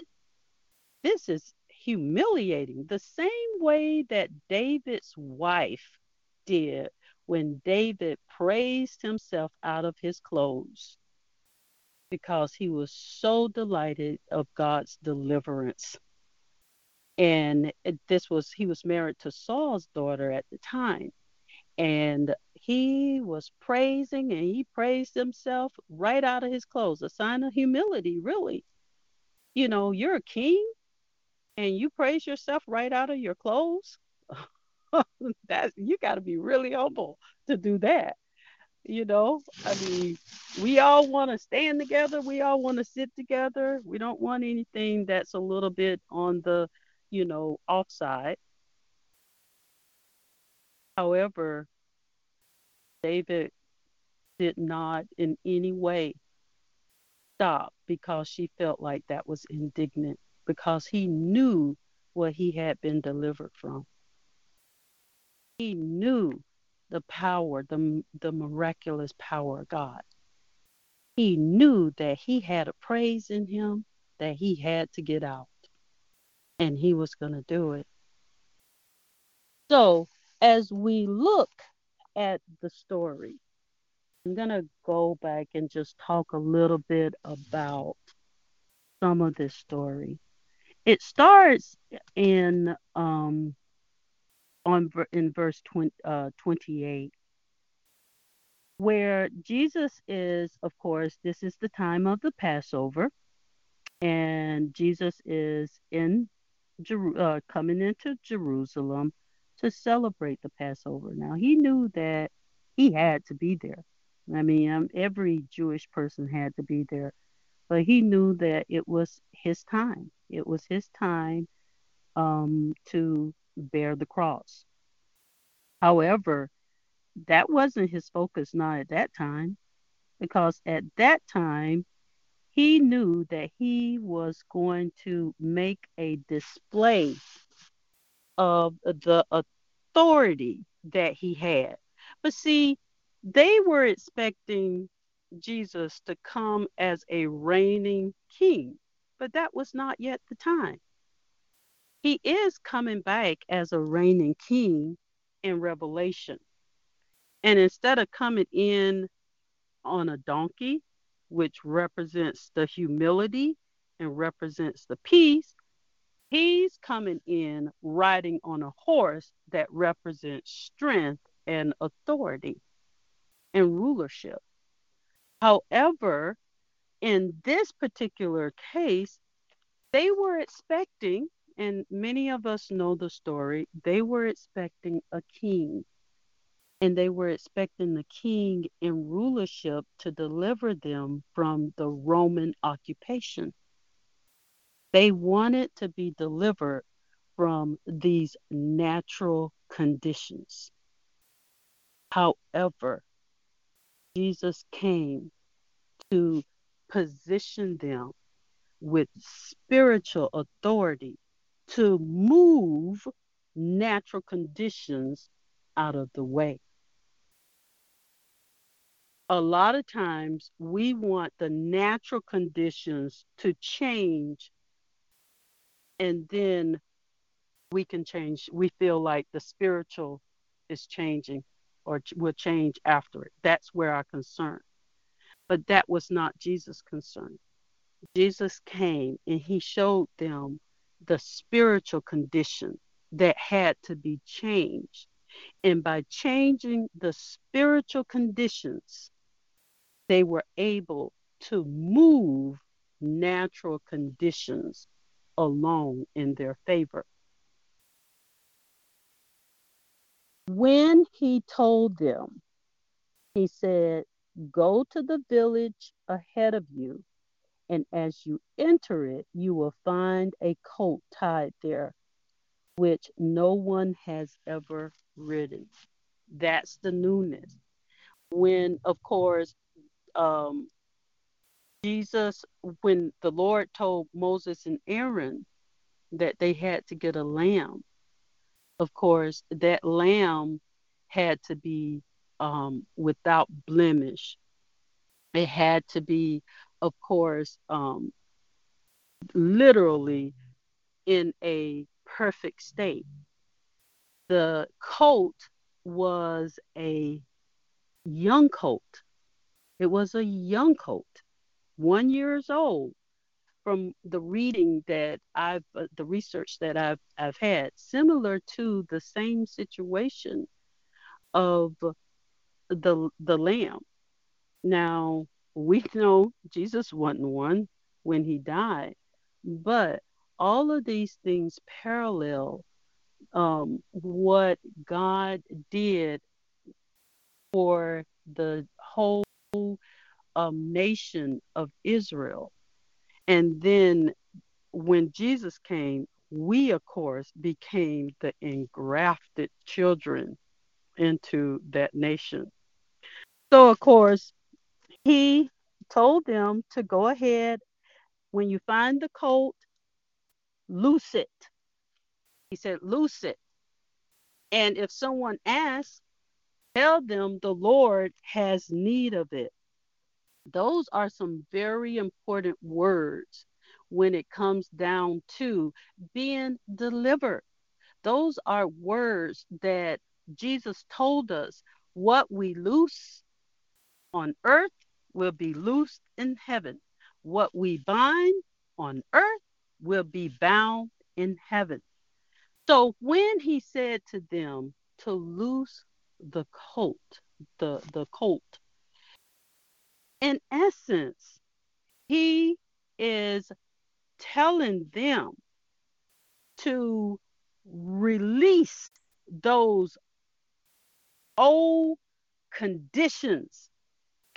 This is humiliating, the same way that David's wife did when David praised himself out of his clothes because he was so delighted of God's deliverance. And this was, he was married to Saul's daughter at the time. And he was praising and he praised himself right out of his clothes, a sign of humility, really. You know, you're a king and you praise yourself right out of your clothes, that you got to be really humble to do that. You know, I mean, we all want to stand together. We all want to sit together. We don't want anything that's a little bit on the, you know, offside. However, David did not in any way stop because she felt like that was indignant because he knew what he had been delivered from. He knew the power, the, the miraculous power of God. He knew that he had a praise in him that he had to get out, and he was going to do it. So, as we look at the story, I'm going to go back and just talk a little bit about some of this story. It starts in um on in verse 20, uh, 28 where Jesus is of course this is the time of the Passover and Jesus is in Jer- uh, coming into Jerusalem to celebrate the Passover. Now he knew that he had to be there. I mean, um, every Jewish person had to be there, but he knew that it was his time. It was his time um, to bear the cross. However, that wasn't his focus, not at that time. because at that time he knew that he was going to make a display of the authority that he had. But see, they were expecting Jesus to come as a reigning king, but that was not yet the time. He is coming back as a reigning king in Revelation. And instead of coming in on a donkey, which represents the humility and represents the peace, he's coming in riding on a horse that represents strength and authority and rulership. However, in this particular case, they were expecting, and many of us know the story, they were expecting a king. And they were expecting the king in rulership to deliver them from the Roman occupation. They wanted to be delivered from these natural conditions. However, Jesus came to position them with spiritual authority to move natural conditions out of the way. A lot of times we want the natural conditions to change and then we can change. We feel like the spiritual is changing or will change after it. That's where our concern. But that was not Jesus' concern. Jesus came and he showed them the spiritual condition that had to be changed. And by changing the spiritual conditions, they were able to move natural conditions along in their favor. When he told them, he said, Go to the village ahead of you, and as you enter it, you will find a colt tied there, which no one has ever ridden. That's the newness. When, of course, um, Jesus, when the Lord told Moses and Aaron that they had to get a lamb, of course, that lamb had to be um, without blemish. It had to be, of course, um, literally in a perfect state. The coat was a young coat. It was a young coat one years old from the reading that I've uh, the research that I've I've had similar to the same situation of the the lamb. Now we know Jesus wasn't one when he died but all of these things parallel um, what God did for the whole um, nation of Israel. And then when Jesus came, we, of course, became the engrafted children into that nation. So, of course, he told them to go ahead. When you find the colt, loose it. He said, loose it. And if someone asks, tell them the Lord has need of it. Those are some very important words when it comes down to being delivered. Those are words that Jesus told us what we loose on earth will be loosed in heaven. What we bind on earth will be bound in heaven. So when he said to them to loose the colt, the, the colt, in essence, he is telling them to release those old conditions,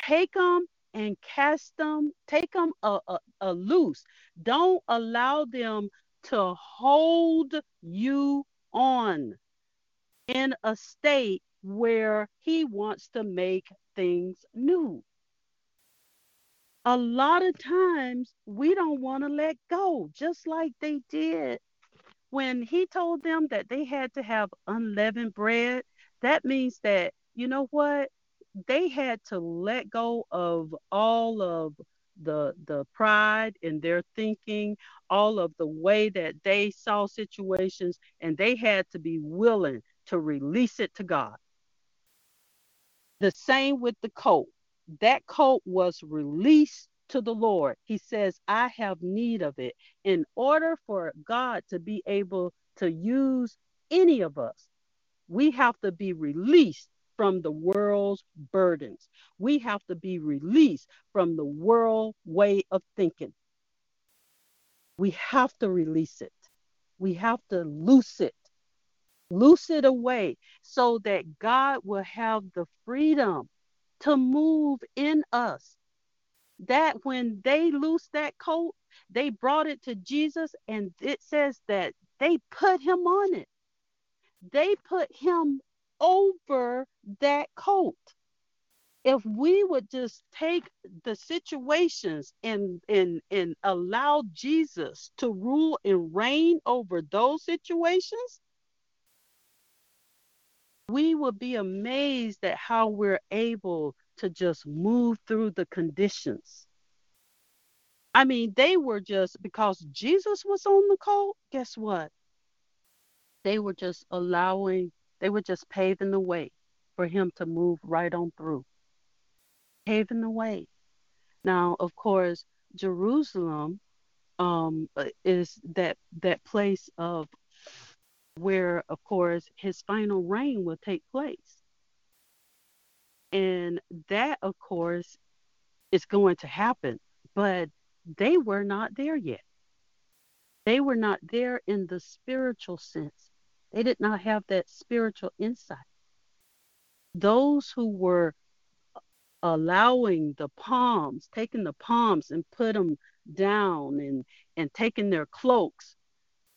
take them and cast them, take them a, a, a loose. Don't allow them to hold you on in a state where he wants to make things new. A lot of times we don't want to let go, just like they did when he told them that they had to have unleavened bread. That means that, you know what? They had to let go of all of the the pride in their thinking, all of the way that they saw situations, and they had to be willing to release it to God. The same with the coat. That coat was released to the Lord. He says, I have need of it. In order for God to be able to use any of us, we have to be released from the world's burdens. We have to be released from the world way of thinking. We have to release it. We have to loose it loose it away so that God will have the freedom to move in us. That when they loose that coat, they brought it to Jesus, and it says that they put him on it. They put him over that coat. If we would just take the situations and and and allow Jesus to rule and reign over those situations, we will be amazed at how we're able to just move through the conditions. I mean, they were just because Jesus was on the coat, guess what? They were just allowing, they were just paving the way for him to move right on through. Paving the way. Now, of course, Jerusalem um, is that that place of where, of course, his final reign will take place. And that, of course, is going to happen. But they were not there yet. They were not there in the spiritual sense. They did not have that spiritual insight. Those who were allowing the palms, taking the palms and put them down and, and taking their cloaks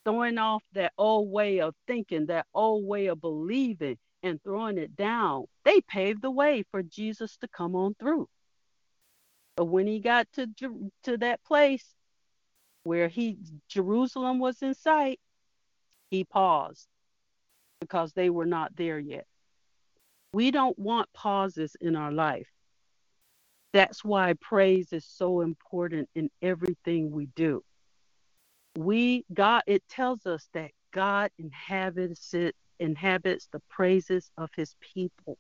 throwing off that old way of thinking, that old way of believing, and throwing it down, they paved the way for Jesus to come on through. But when he got to to that place where he Jerusalem was in sight, he paused because they were not there yet. We don't want pauses in our life. That's why praise is so important in everything we do we God it tells us that God inhabits it inhabits the praises of his people.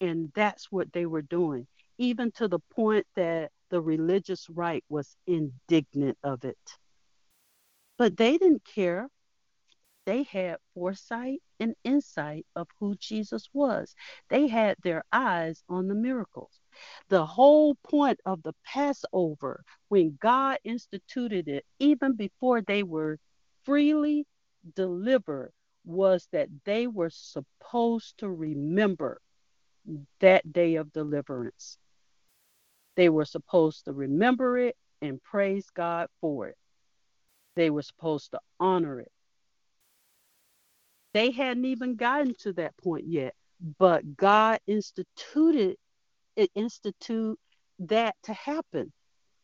And that's what they were doing, even to the point that the religious right was indignant of it. But they didn't care they had foresight and insight of who Jesus was. They had their eyes on the miracles. The whole point of the Passover, when God instituted it, even before they were freely delivered, was that they were supposed to remember that day of deliverance. They were supposed to remember it and praise God for it. They were supposed to honor it they hadn't even gotten to that point yet, but God instituted it institute that to happen.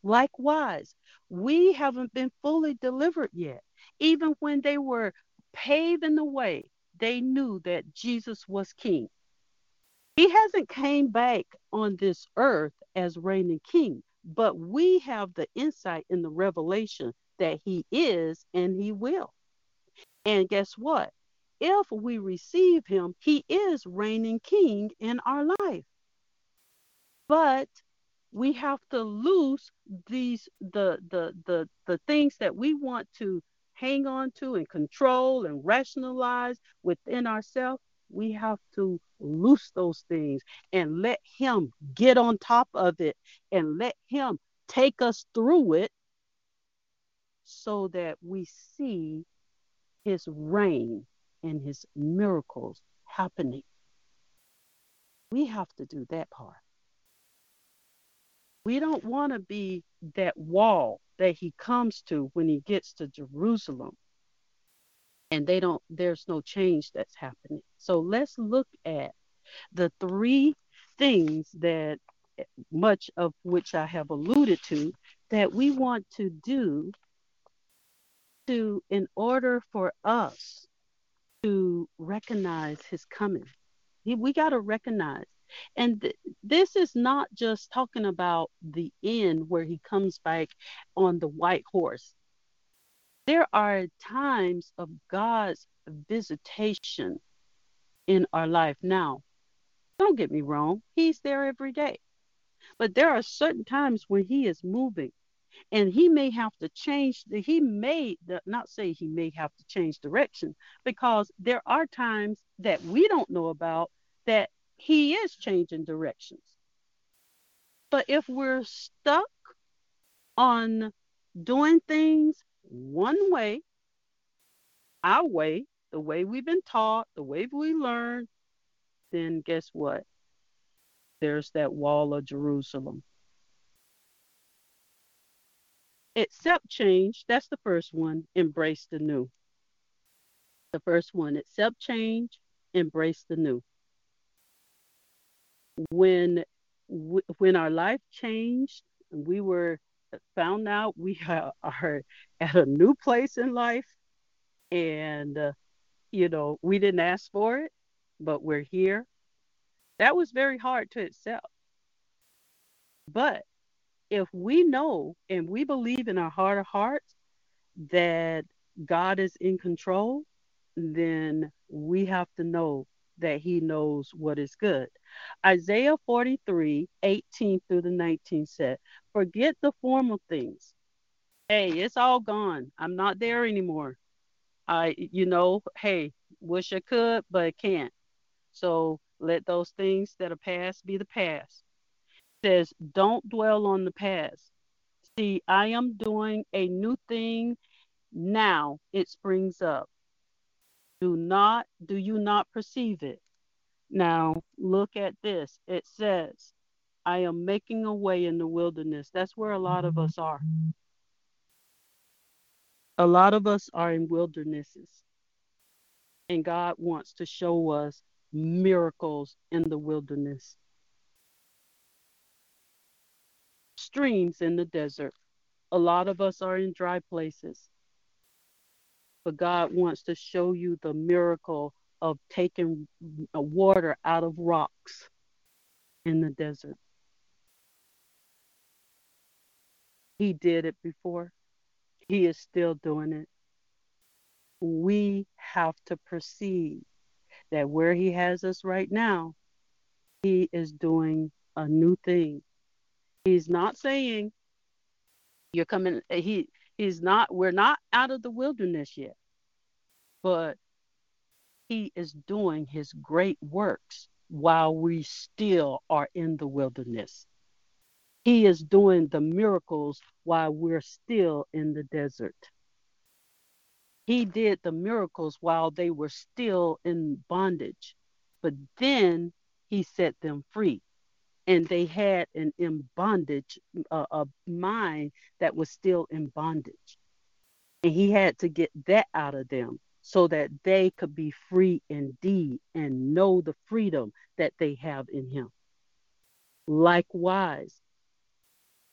Likewise, we haven't been fully delivered yet. Even when they were paving the way, they knew that Jesus was king. He hasn't came back on this earth as reigning king, but we have the insight in the revelation that he is and he will. And guess what? if we receive him, he is reigning king in our life. But we have to lose these the the the the things that we want to hang on to and control and rationalize within ourselves. We have to loose those things and let him get on top of it and let him take us through it so that we see his reign and his miracles happening. We have to do that part. We don't want to be that wall that he comes to when he gets to Jerusalem and they don't there's no change that's happening. So let's look at the three things that much of which I have alluded to, that we want to do to in order for us to recognize his coming. We got to recognize. And th- this is not just talking about the end where he comes back on the white horse. There are times of God's visitation in our life now. Don't get me wrong, he's there every day. But there are certain times when he is moving and he may have to change the, he may not say he may have to change direction because there are times that we don't know about that he is changing directions but if we're stuck on doing things one way our way the way we've been taught the way we learn then guess what there's that wall of jerusalem accept change. That's the first one. Embrace the new. The first one, accept change, embrace the new. When when our life changed, and we were found out we are, at a new place in life, and uh, you know we didn't ask for it, but we're here. That was very hard to accept. But if we know and we believe in our heart of hearts that God is in control, then we have to know that He knows what is good. Isaiah 43 18 through the 19 said, Forget the formal things. Hey, it's all gone. I'm not there anymore. I, you know, hey, wish I could, but can't. So let those things that are past be the past says, Don't dwell on the past. See, I am doing a new thing now, it springs up. Do not, do you not perceive it? Now, look at this. It says, I am making a way in the wilderness. That's where a lot of us are. A lot of us are in wildernesses. And God wants to show us miracles in the wilderness. streams in the desert. A lot of us are in dry places. But God wants to show you the miracle of taking water out of rocks in the desert. He did it before. He is still doing it. We have to perceive that where He has us right now, He is doing a new thing. He's not saying you're coming he he's not we're not out of the wilderness yet. But he is doing his great works while we still are in the wilderness. He is doing the miracles while we're still in the desert. He did the miracles while they were still in bondage, but then he set them free and they had an in bondage a mind that was still in bondage and he had to get that out of them so that they could be free indeed and know the freedom that they have in him likewise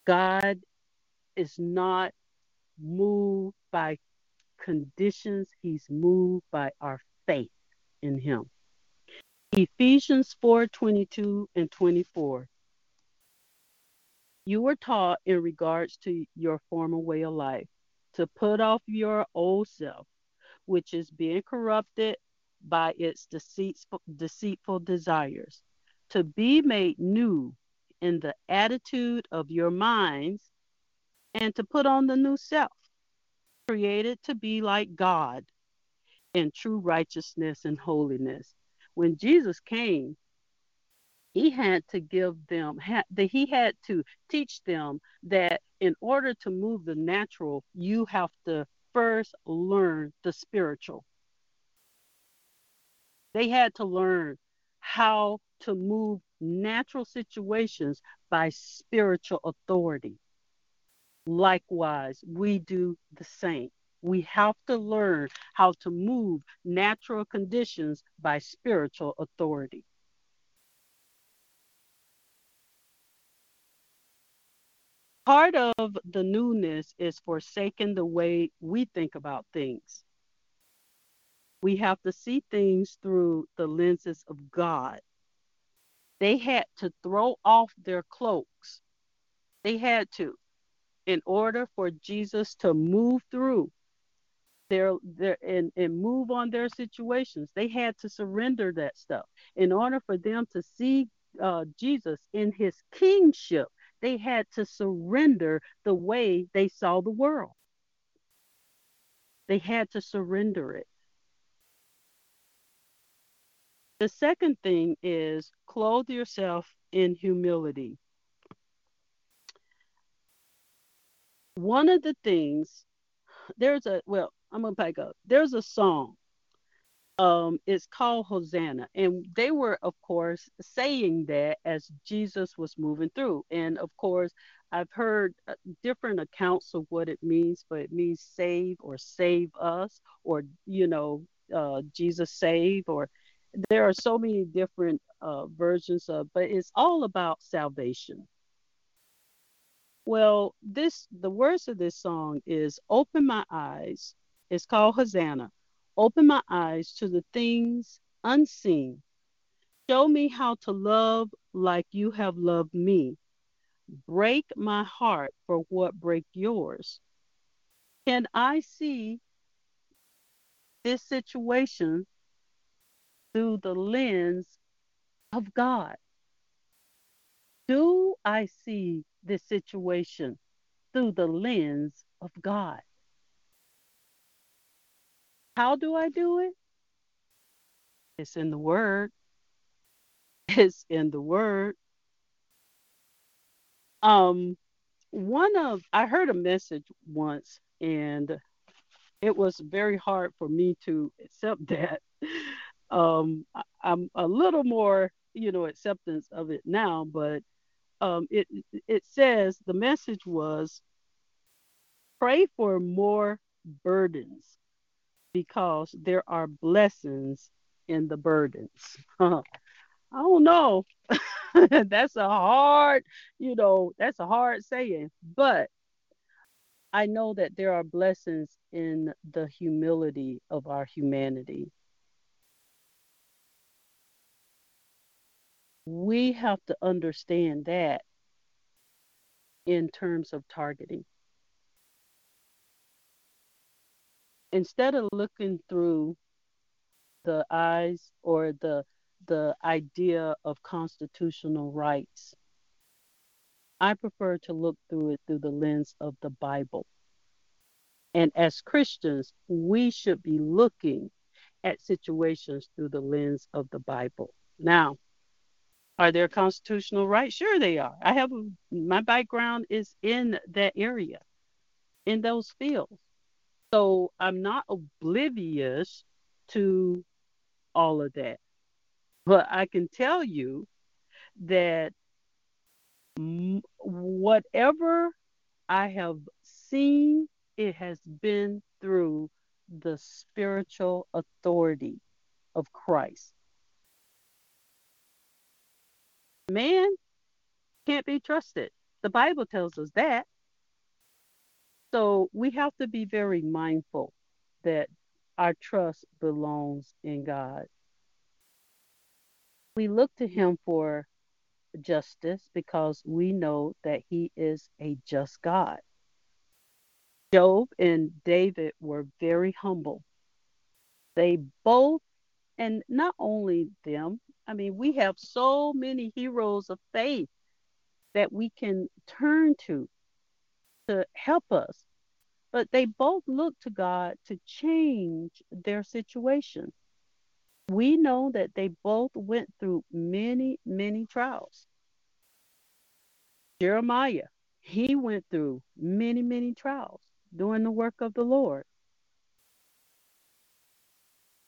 god is not moved by conditions he's moved by our faith in him Ephesians 4 22 and 24. You were taught in regards to your former way of life to put off your old self, which is being corrupted by its deceitful, deceitful desires, to be made new in the attitude of your minds, and to put on the new self, created to be like God in true righteousness and holiness. When Jesus came, he had to give them that he had to teach them that in order to move the natural, you have to first learn the spiritual. They had to learn how to move natural situations by spiritual authority. Likewise, we do the same. We have to learn how to move natural conditions by spiritual authority. Part of the newness is forsaking the way we think about things. We have to see things through the lenses of God. They had to throw off their cloaks. They had to in order for Jesus to move through their their and, and move on their situations. They had to surrender that stuff. In order for them to see uh, Jesus in his kingship, they had to surrender the way they saw the world. They had to surrender it. The second thing is clothe yourself in humility. One of the things, there's a, well, I'm going to back up. There's a song. Um, it's called Hosanna. And they were, of course, saying that as Jesus was moving through. And of course, I've heard uh, different accounts of what it means, but it means save or save us, or, you know, uh, Jesus save, or there are so many different uh, versions of, but it's all about salvation. Well, this the words of this song is "Open my eyes." It's called Hosanna. Open my eyes to the things unseen. Show me how to love like you have loved me. Break my heart for what break yours. Can I see this situation through the lens of God? Do I see this situation through the lens of God? How do I do it? It's in the Word. It's in the Word. Um, one of I heard a message once, and it was very hard for me to accept that um, I, am a little more, you know, acceptance of it now, but um, it it says the message was pray for more burdens because there are blessings in the burdens. I don't know. that's a hard, you know, that's a hard saying, but I know that there are blessings in the humility of our humanity. we have to understand that in terms of targeting. Instead of looking through the eyes or the the idea of constitutional rights, I prefer to look through it through the lens of the Bible. And as Christians, we should be looking at situations through the lens of the Bible. Now, are there constitutional rights? Sure, they are. I have my background is in that area, in those fields. So I'm not oblivious to all of that. But I can tell you that whatever I have seen, it has been through the spiritual authority of Christ. Man can't be trusted. The Bible tells us that. So we have to be very mindful that our trust belongs in God. We look to Him for justice because we know that He is a just God. Job and David were very humble. They both, and not only them, I mean, we have so many heroes of faith that we can turn to to help us. But they both look to God to change their situation. We know that they both went through many, many trials. Jeremiah, he went through many, many trials doing the work of the Lord.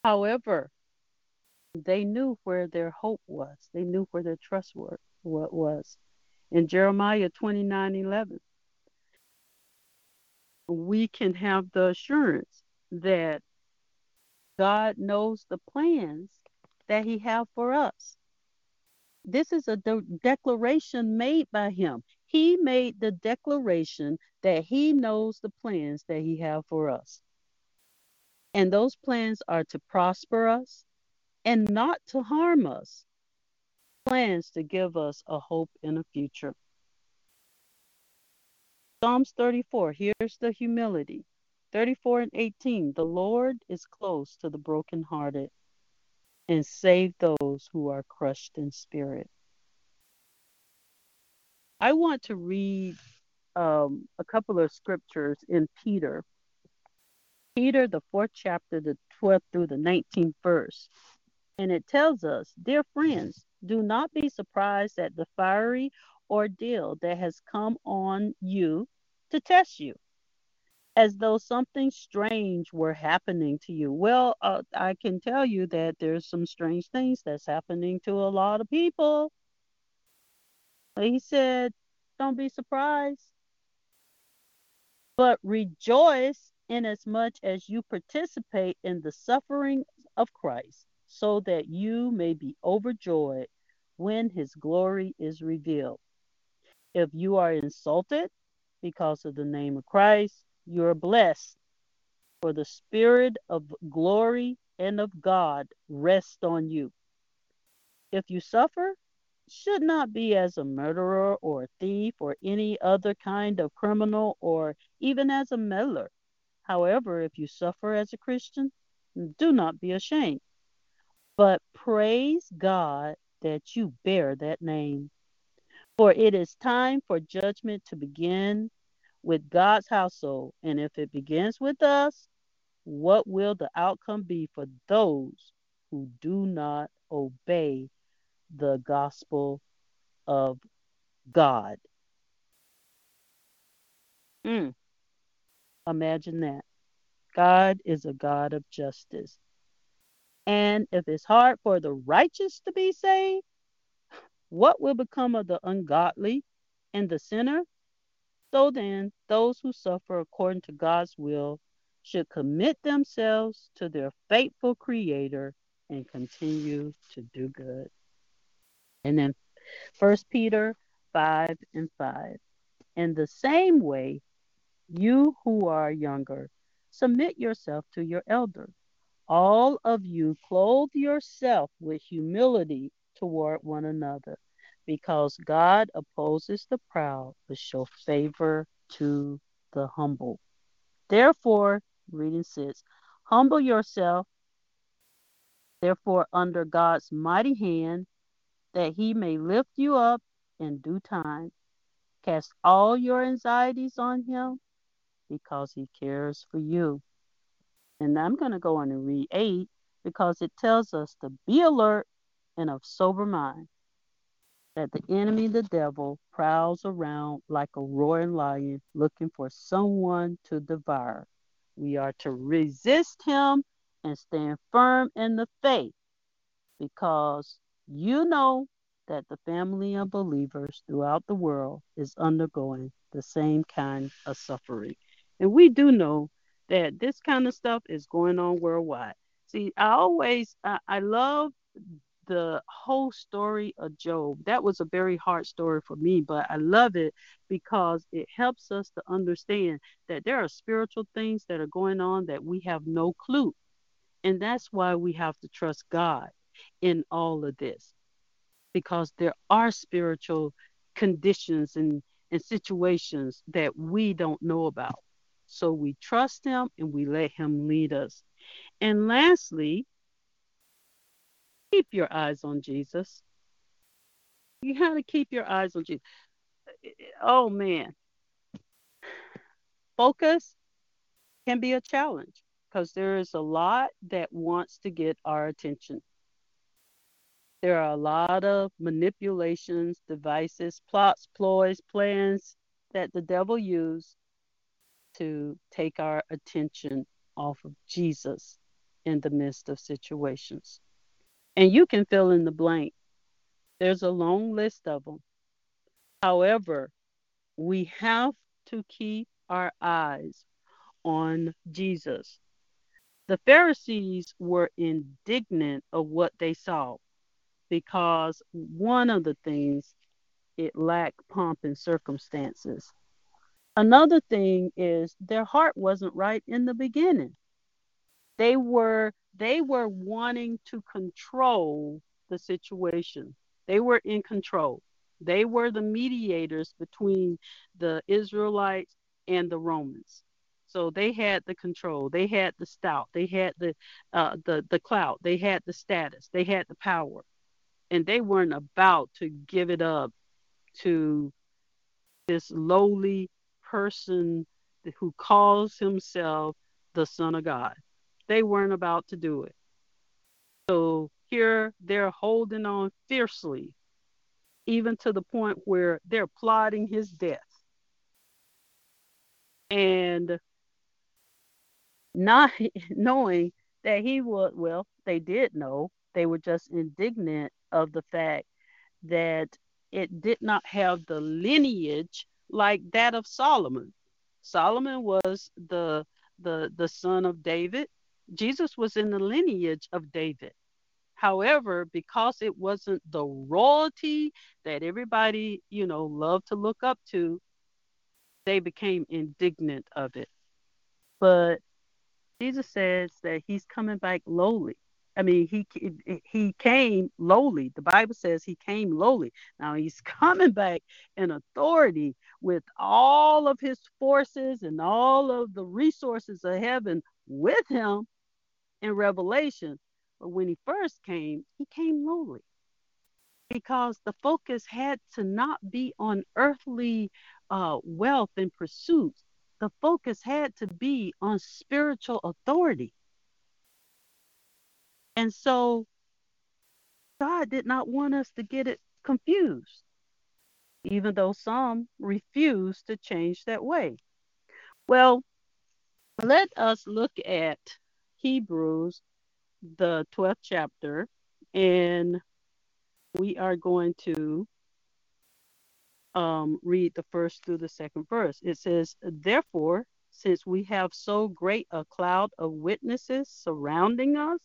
However, they knew where their hope was. They knew where their trust was. In Jeremiah 29 11, we can have the assurance that God knows the plans that He have for us. This is a de- declaration made by Him. he made the declaration that he knows the plans that he have for us. And those plans are to prosper us and not to harm us. Plans to give us a hope in a future. Psalms 34, here's the humility. 34 and 18, the Lord is close to the brokenhearted and save those who are crushed in spirit. I want to read um, a couple of scriptures in Peter. Peter, the fourth chapter, the 12th through the 19th verse. And it tells us, Dear friends, do not be surprised at the fiery ordeal that has come on you to test you, as though something strange were happening to you. Well, uh, I can tell you that there's some strange things that's happening to a lot of people. He said, Don't be surprised, but rejoice inasmuch as much as you participate in the suffering of Christ, so that you may be overjoyed when his glory is revealed. If you are insulted because of the name of Christ, you are blessed, for the Spirit of glory and of God rests on you. If you suffer, should not be as a murderer or a thief or any other kind of criminal or even as a meddler. However, if you suffer as a Christian, do not be ashamed, but praise God that you bear that name. For it is time for judgment to begin with God's household. And if it begins with us, what will the outcome be for those who do not obey the gospel of God. Mm. Imagine that. God is a God of justice. And if it's hard for the righteous to be saved, what will become of the ungodly and the sinner? So then, those who suffer according to God's will should commit themselves to their faithful Creator and continue to do good. And then First Peter 5 and 5. In the same way, you who are younger, submit yourself to your elders. All of you clothe yourself with humility toward one another, because God opposes the proud but show favor to the humble. Therefore, reading says, humble yourself, therefore, under God's mighty hand that he may lift you up in due time. Cast all your anxieties on him because he cares for you. And I'm going to go on and read 8 because it tells us to be alert and of sober mind. That the enemy, the devil, prowls around like a roaring lion looking for someone to devour. We are to resist him and stand firm in the faith because you know that the family of believers throughout the world is undergoing the same kind of suffering. And we do know that this kind of stuff is going on worldwide. See, I always, I, I love the whole story of Job. That was a very hard story for me, but I love it because it helps us to understand that there are spiritual things that are going on that we have no clue. And that's why we have to trust God in all of this because there are spiritual conditions and, and situations that we don't know about. So we trust Him and we let Him lead us. And lastly, keep your eyes on Jesus. You got to keep your eyes on Jesus. Oh man, focus can be a challenge because there is a lot that wants to get our attention. There are a lot of manipulations, devices, plots, ploys, plans that the devil used to take our attention off of Jesus in the midst of situations. And you can fill in the blank. There's a long list of them. However, we have to keep our eyes on Jesus. The Pharisees were indignant of what they saw because one of the things it lacked pomp and circumstances. Another thing is their heart wasn't right in the beginning. They were they were wanting to control the situation. They were in control. They were the mediators between the Israelites and the Romans. So they had the control. They had the stout. They had the uh, the the clout. They had the status. They had the power, and they weren't about to give it up to this lowly person who calls himself the Son of God. They weren't about to do it. So here they're holding on fiercely, even to the point where they're plotting his death. And not knowing that he would, well, they did know, they were just indignant of the fact that it did not have the lineage like that of Solomon. Solomon was the the the son of David. Jesus was in the lineage of David. However, because it wasn't the royalty that everybody, you know, loved to look up to, they became indignant of it. But Jesus says that he's coming back lowly. I mean, he he came lowly. The Bible says he came lowly. Now he's coming back in authority with all of his forces and all of the resources of heaven with him in Revelation. But when he first came, he came lowly because the focus had to not be on earthly uh, wealth and pursuits. The focus had to be on spiritual authority. And so God did not want us to get it confused, even though some refuse to change that way. Well, let us look at Hebrews, the 12th chapter, and we are going to um, read the first through the second verse. It says, Therefore, since we have so great a cloud of witnesses surrounding us,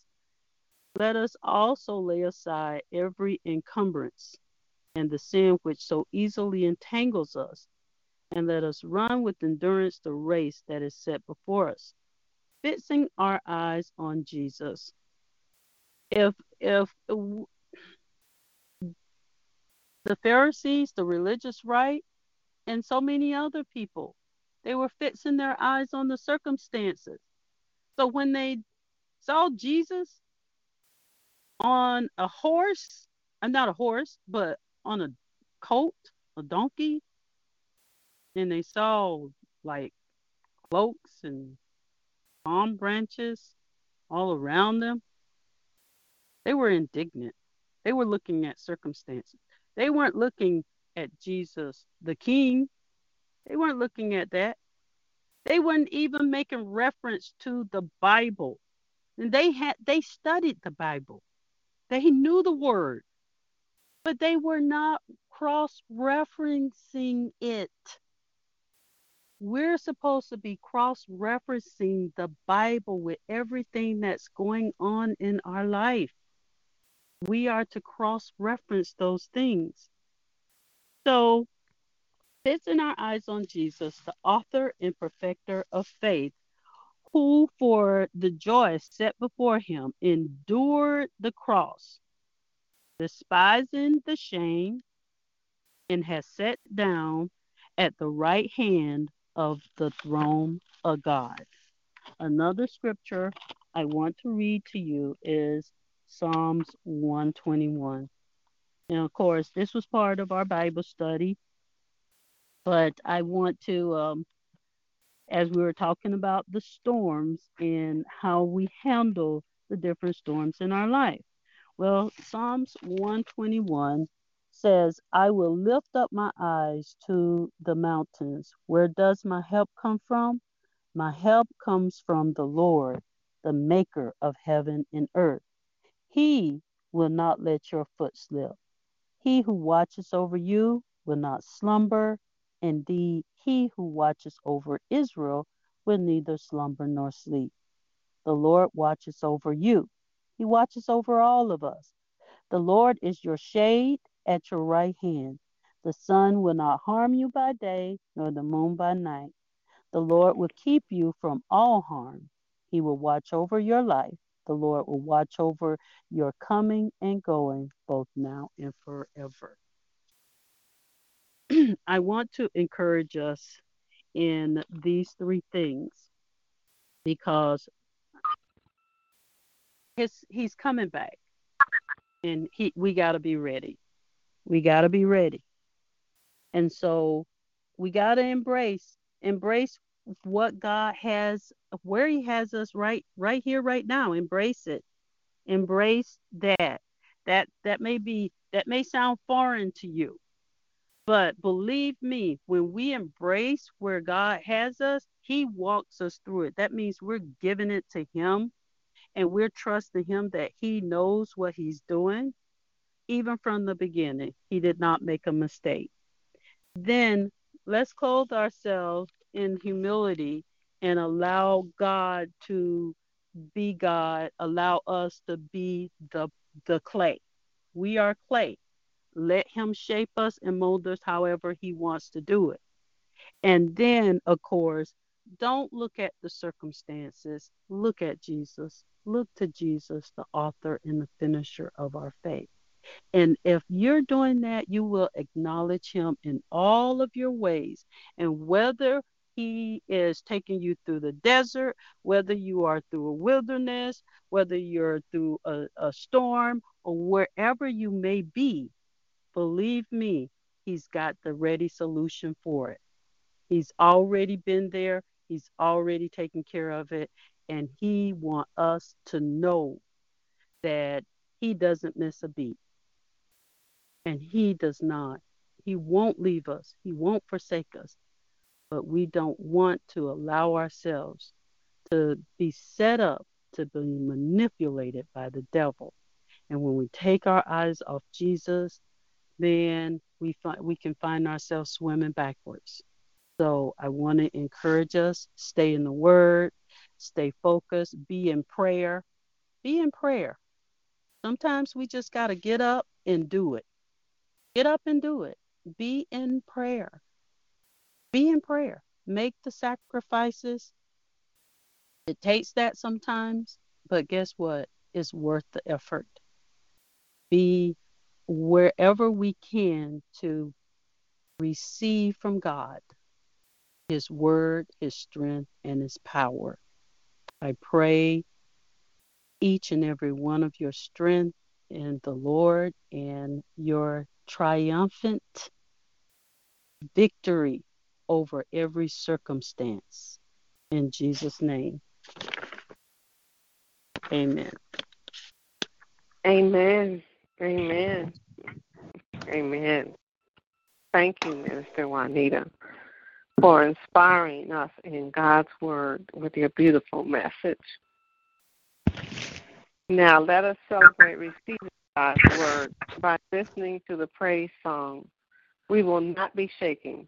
let us also lay aside every encumbrance and the sin which so easily entangles us, and let us run with endurance the race that is set before us, fixing our eyes on Jesus. If if the Pharisees, the religious right, and so many other people, they were fixing their eyes on the circumstances. So when they saw Jesus, on a horse. I'm not a horse, but on a colt, a donkey. And they saw like cloaks and palm branches all around them. They were indignant. They were looking at circumstances. They weren't looking at Jesus, the King. They weren't looking at that. They weren't even making reference to the Bible. And they had they studied the Bible. They knew the word, but they were not cross referencing it. We're supposed to be cross referencing the Bible with everything that's going on in our life. We are to cross reference those things. So, fixing our eyes on Jesus, the author and perfecter of faith, who for the joy set before him endured the cross, despising the shame, and has sat down at the right hand of the throne of God. Another scripture I want to read to you is Psalms 121. And of course, this was part of our Bible study, but I want to um, as we were talking about the storms and how we handle the different storms in our life. Well, Psalms 121 says, I will lift up my eyes to the mountains. Where does my help come from? My help comes from the Lord, the maker of heaven and earth. He will not let your foot slip. He who watches over you will not slumber. Indeed, he who watches over Israel will neither slumber nor sleep. The Lord watches over you. He watches over all of us. The Lord is your shade at your right hand. The sun will not harm you by day, nor the moon by night. The Lord will keep you from all harm. He will watch over your life. The Lord will watch over your coming and going, both now and forever. I want to encourage us in these three things because his, he's coming back and he we got to be ready. We got to be ready. And so we got to embrace embrace what God has where he has us right right here right now. Embrace it. Embrace that. That that may be that may sound foreign to you. But believe me, when we embrace where God has us, he walks us through it. That means we're giving it to him and we're trusting him that he knows what he's doing even from the beginning. He did not make a mistake. Then let's clothe ourselves in humility and allow God to be God, allow us to be the the clay. We are clay. Let him shape us and mold us however he wants to do it. And then, of course, don't look at the circumstances. Look at Jesus. Look to Jesus, the author and the finisher of our faith. And if you're doing that, you will acknowledge him in all of your ways. And whether he is taking you through the desert, whether you are through a wilderness, whether you're through a, a storm, or wherever you may be, believe me, he's got the ready solution for it. He's already been there, he's already taken care of it, and he wants us to know that he doesn't miss a beat. And he does not. He won't leave us, he won't forsake us. But we don't want to allow ourselves to be set up to be manipulated by the devil. And when we take our eyes off Jesus, then we find we can find ourselves swimming backwards. So I want to encourage us, stay in the word, stay focused, be in prayer. Be in prayer. Sometimes we just got to get up and do it. Get up and do it. Be in prayer. Be in prayer. Make the sacrifices. It takes that sometimes, but guess what? It's worth the effort. Be wherever we can to receive from God His word, His strength, and His power. I pray each and every one of your strength in the Lord and your triumphant victory over every circumstance. In Jesus' name. Amen. Amen. Amen. Amen. Thank you, Minister Juanita, for inspiring us in God's Word with your beautiful message. Now let us celebrate receiving God's Word by listening to the praise song, We Will Not Be Shaken,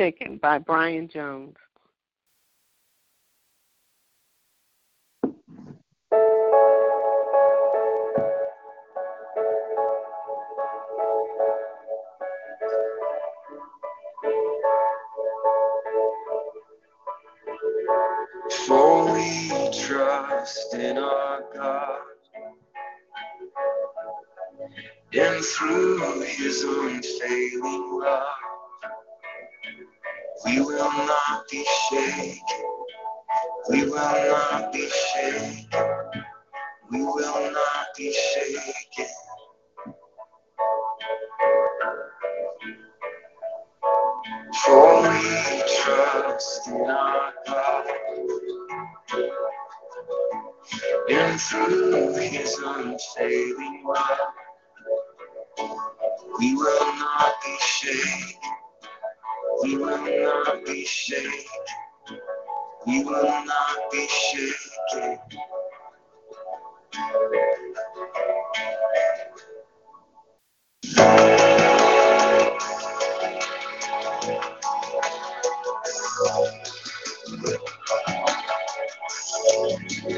shaken by Brian Jones. We trust in our God, and through his unfailing love, we will not be shaken. We will not be shaken. We will not be shaken. For we trust in our God, and through his unfailing love, we will not be shaken. We will not be shaken. We will not be shaken. The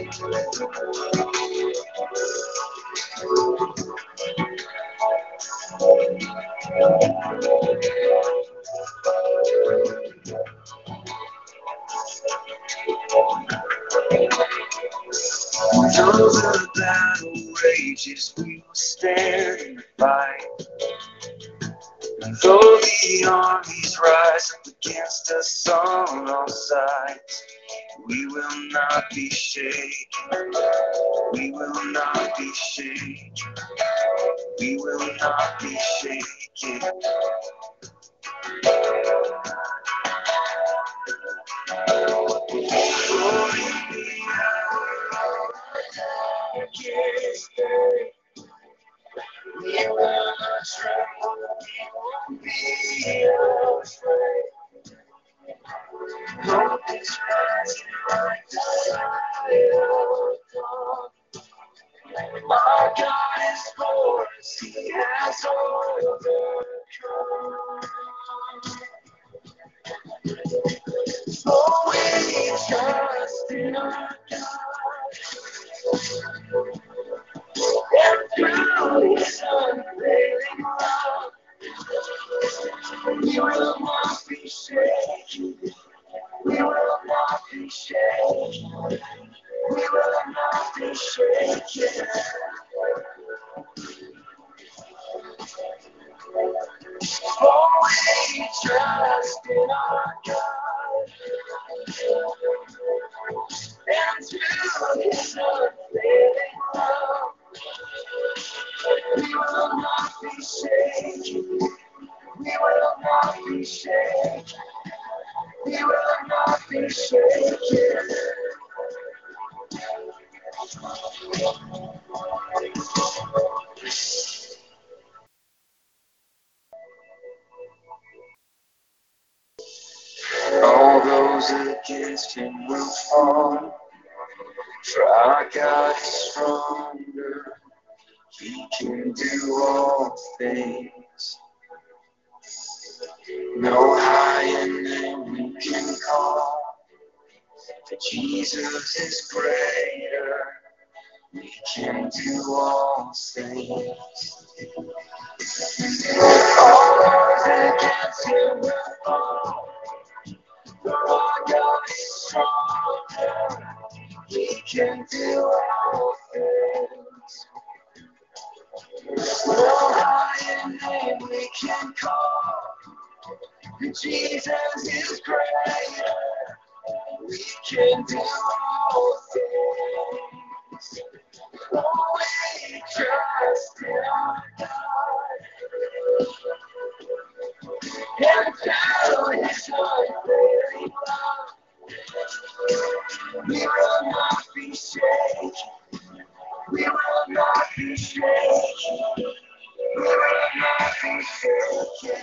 battle rages we will stand the fight. And though the armies rise up against us on all sides we will not be shaken. We will not be shaken. We will not be shaken. We will not tremble, we won't be afraid. Our God is He has overcome. Oh, we trust in our God. And through His unfailing love, we will not be shaken. We will not be shaken. We will not be shaken. Oh, we trust in our God. And through His unfailing love, we will not be shaken. We will not be shaken. We will not be shaken. All those against him will fall. For our God is stronger. He can do all things. No higher name can call. But Jesus is greater. We can do all things. All those against him will fall. For our God is stronger. He can do all things. No higher name we can call. Jesus is greater. We can do all things. Oh, we trust in our God. And through His unfailing love, we will not be shaken. We will not be shaken. We will not be shaken.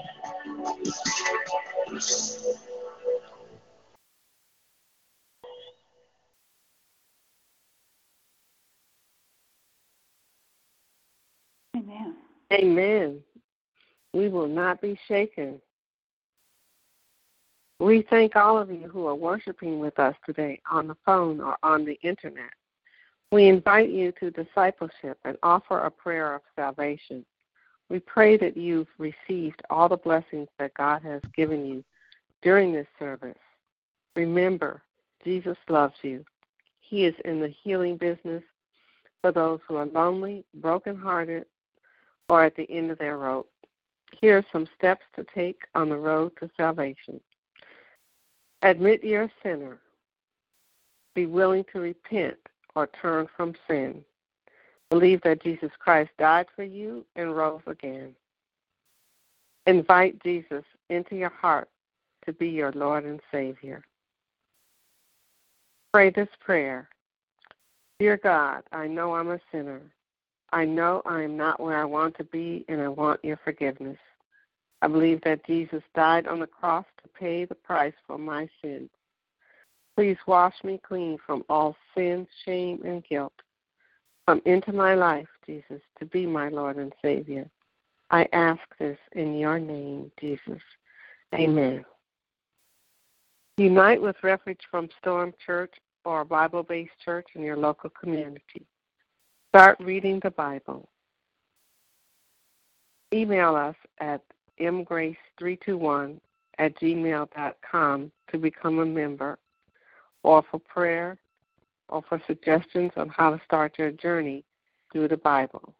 Amen. Amen. We will not be shaken. We thank all of you who are worshiping with us today on the phone or on the internet. We invite you to discipleship and offer a prayer of salvation. We pray that you've received all the blessings that God has given you during this service. Remember, Jesus loves you. He is in the healing business for those who are lonely, brokenhearted, or at the end of their rope. Here are some steps to take on the road to salvation. Admit you're a sinner. Be willing to repent or turn from sin. Believe that Jesus Christ died for you and rose again. Invite Jesus into your heart to be your Lord and Savior. Pray this prayer Dear God, I know I'm a sinner. I know I am not where I want to be, and I want your forgiveness. I believe that Jesus died on the cross to pay the price for my sins. Please wash me clean from all sin, shame, and guilt. Come into my life, Jesus, to be my Lord and Savior. I ask this in your name, Jesus. Amen. Unite with Refuge from Storm Church or a Bible based church in your local community. Start reading the Bible. Email us at mgrace321 at gmail.com to become a member or for prayer or for suggestions on how to start your journey through the Bible.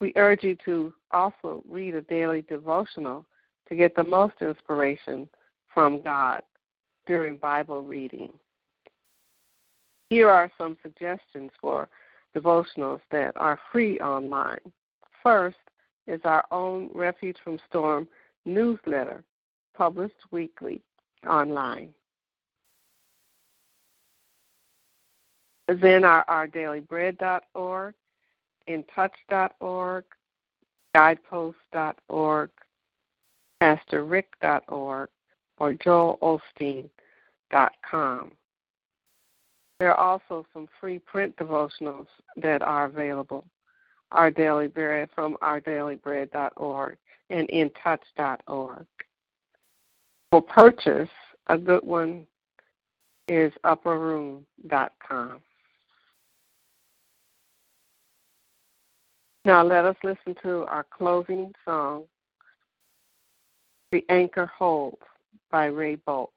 We urge you to also read a daily devotional to get the most inspiration from God during Bible reading. Here are some suggestions for devotionals that are free online. First is our own Refuge from Storm newsletter, published weekly online. Then our ourdailybread.org, intouch.org, guidepost.org, pastorrick.org, or joelosteen.com. There are also some free print devotionals that are available. Our Daily Bread from ourdailybread.org and intouch.org. For purchase, a good one is upperroom.com. Now let us listen to our closing song, The Anchor Holds by Ray Boltz.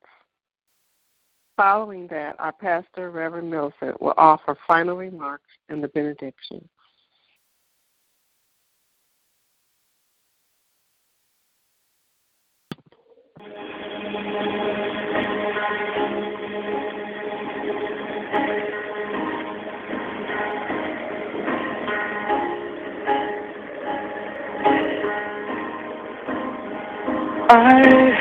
Following that, our pastor, Reverend Millicent, will offer final remarks and the benediction. I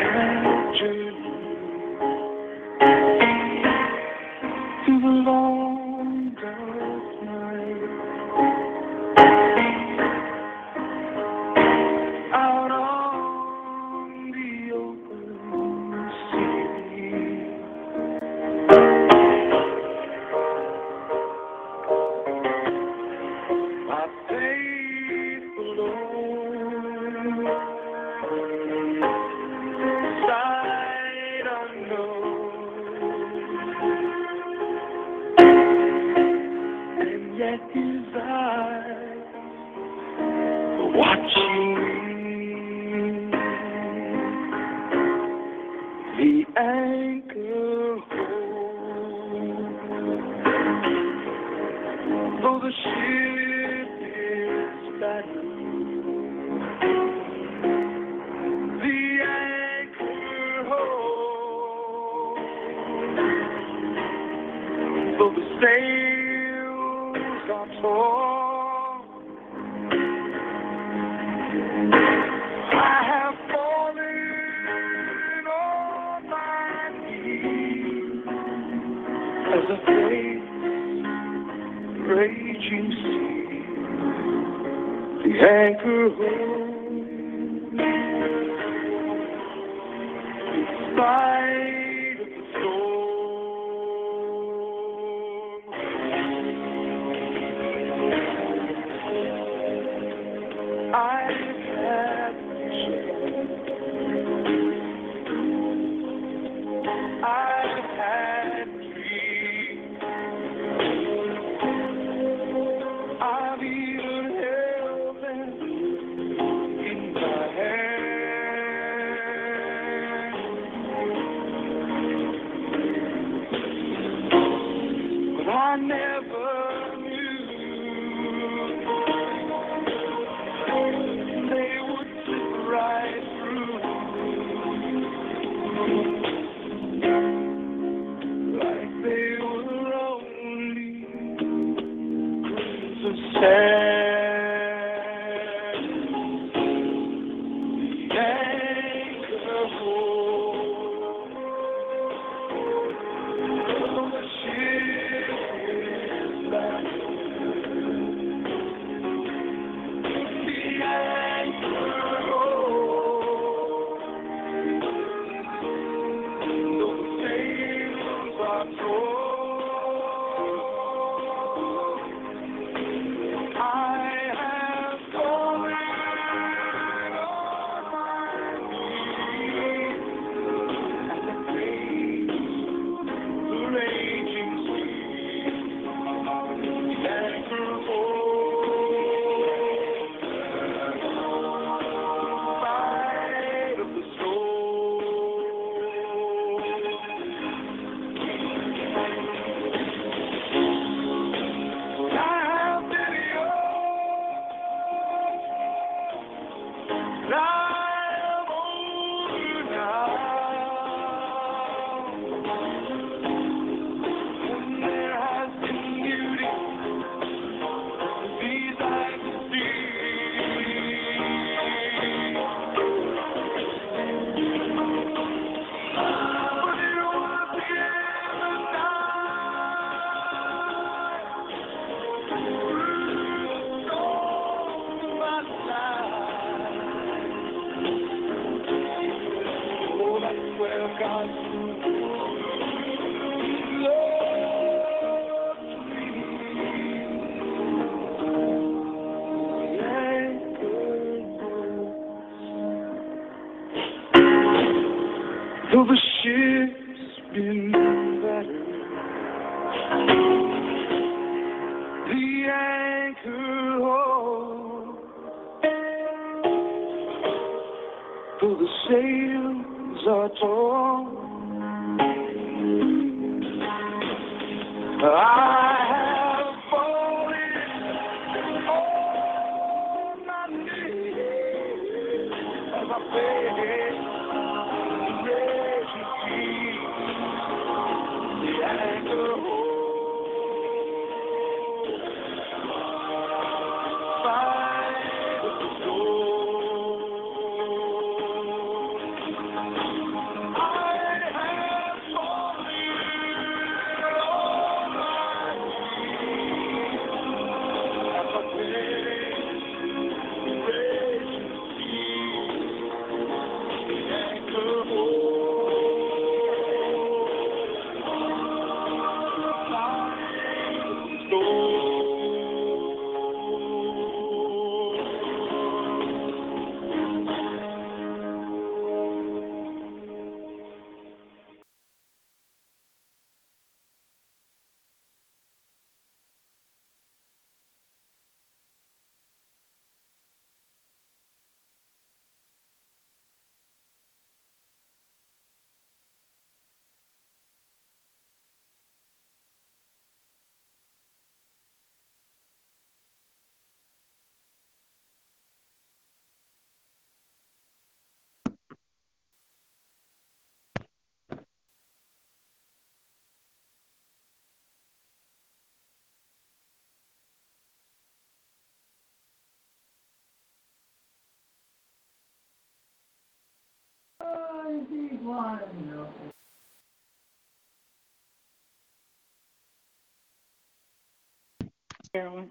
Carolyn.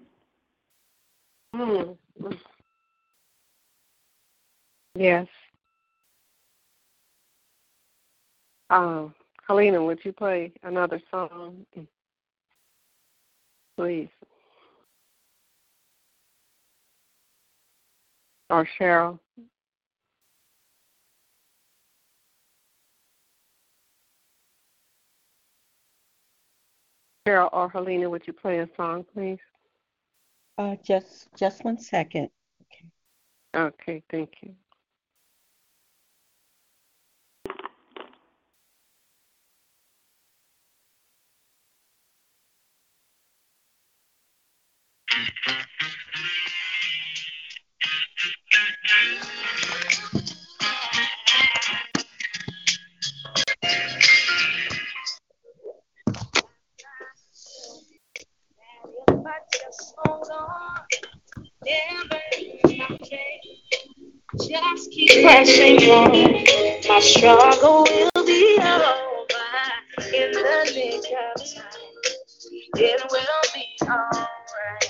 Mm. Yes. Um, Helena, would you play another song? Please. Or Cheryl. Cheryl or Helena, would you play a song, please? Uh, just just one second. Okay, thank you. Just keep pressing on. My struggle will be over in the nick of time. It will be alright.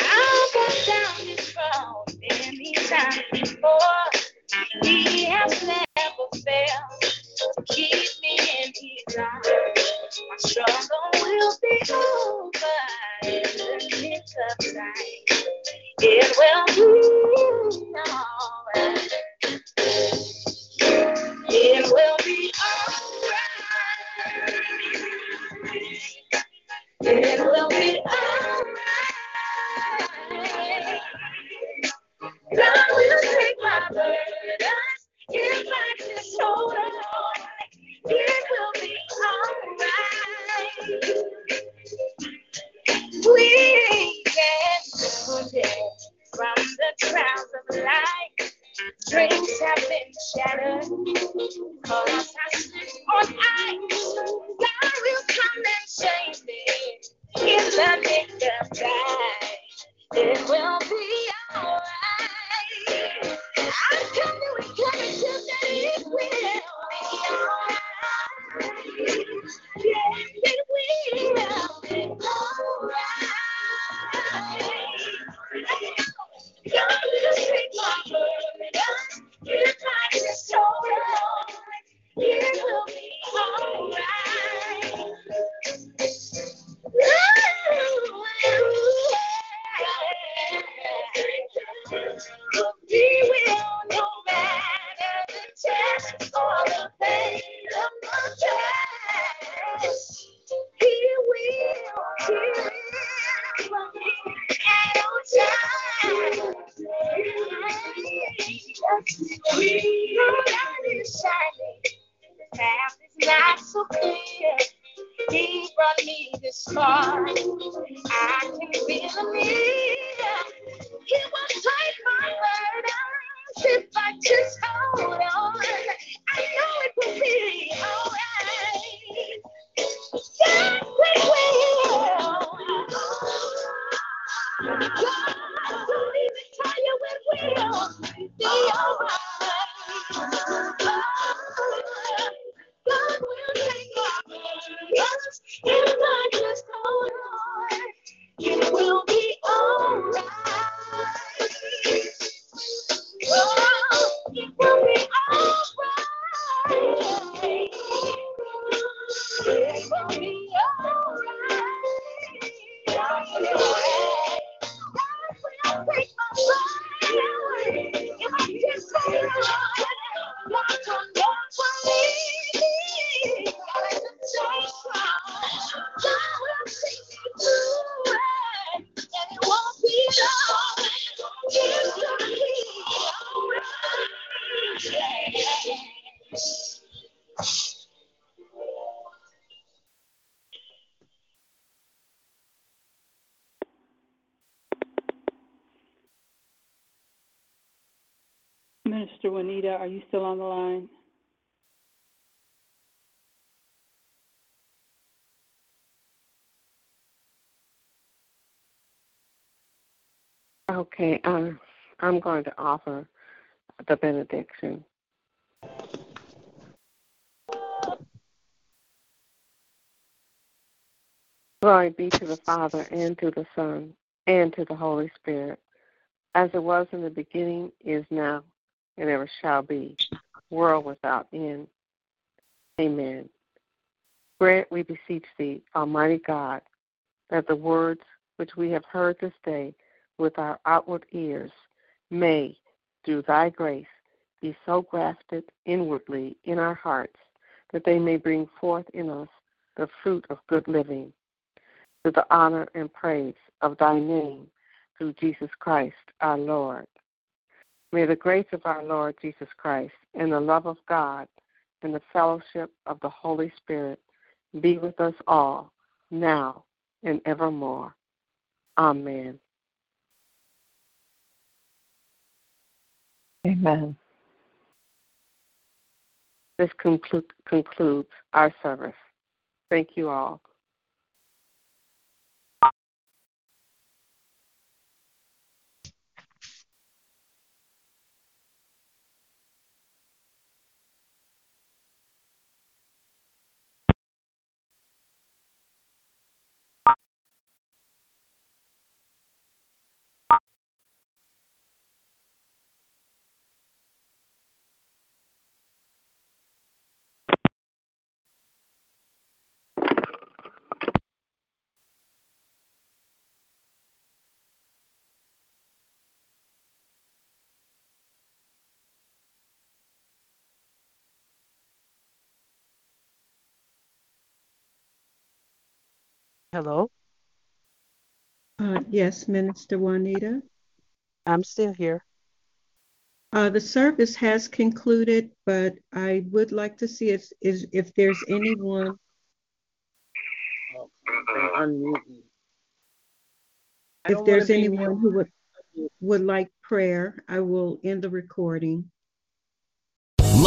I've gone down this road many times before. He has never failed to keep me in his arms. My struggle will be over It will going to offer the benediction. Glory be to the Father, and to the Son, and to the Holy Spirit, as it was in the beginning, is now, and ever shall be, world without end. Amen. Grant, we beseech thee, Almighty God, that the words which we have heard this day with our outward ears may, through thy grace, be so grafted inwardly in our hearts that they may bring forth in us the fruit of good living, to the honor and praise of thy name, through Jesus Christ our Lord. May the grace of our Lord Jesus Christ and the love of God and the fellowship of the Holy Spirit be with us all, now and evermore. Amen. Amen. This conclu- concludes our service. Thank you all. Hello, Uh, yes, Minister Juanita. I'm still here. Uh, the service has concluded, but I would like to see if, is, if there's anyone. If there's anyone who would, would like prayer, I will end the recording.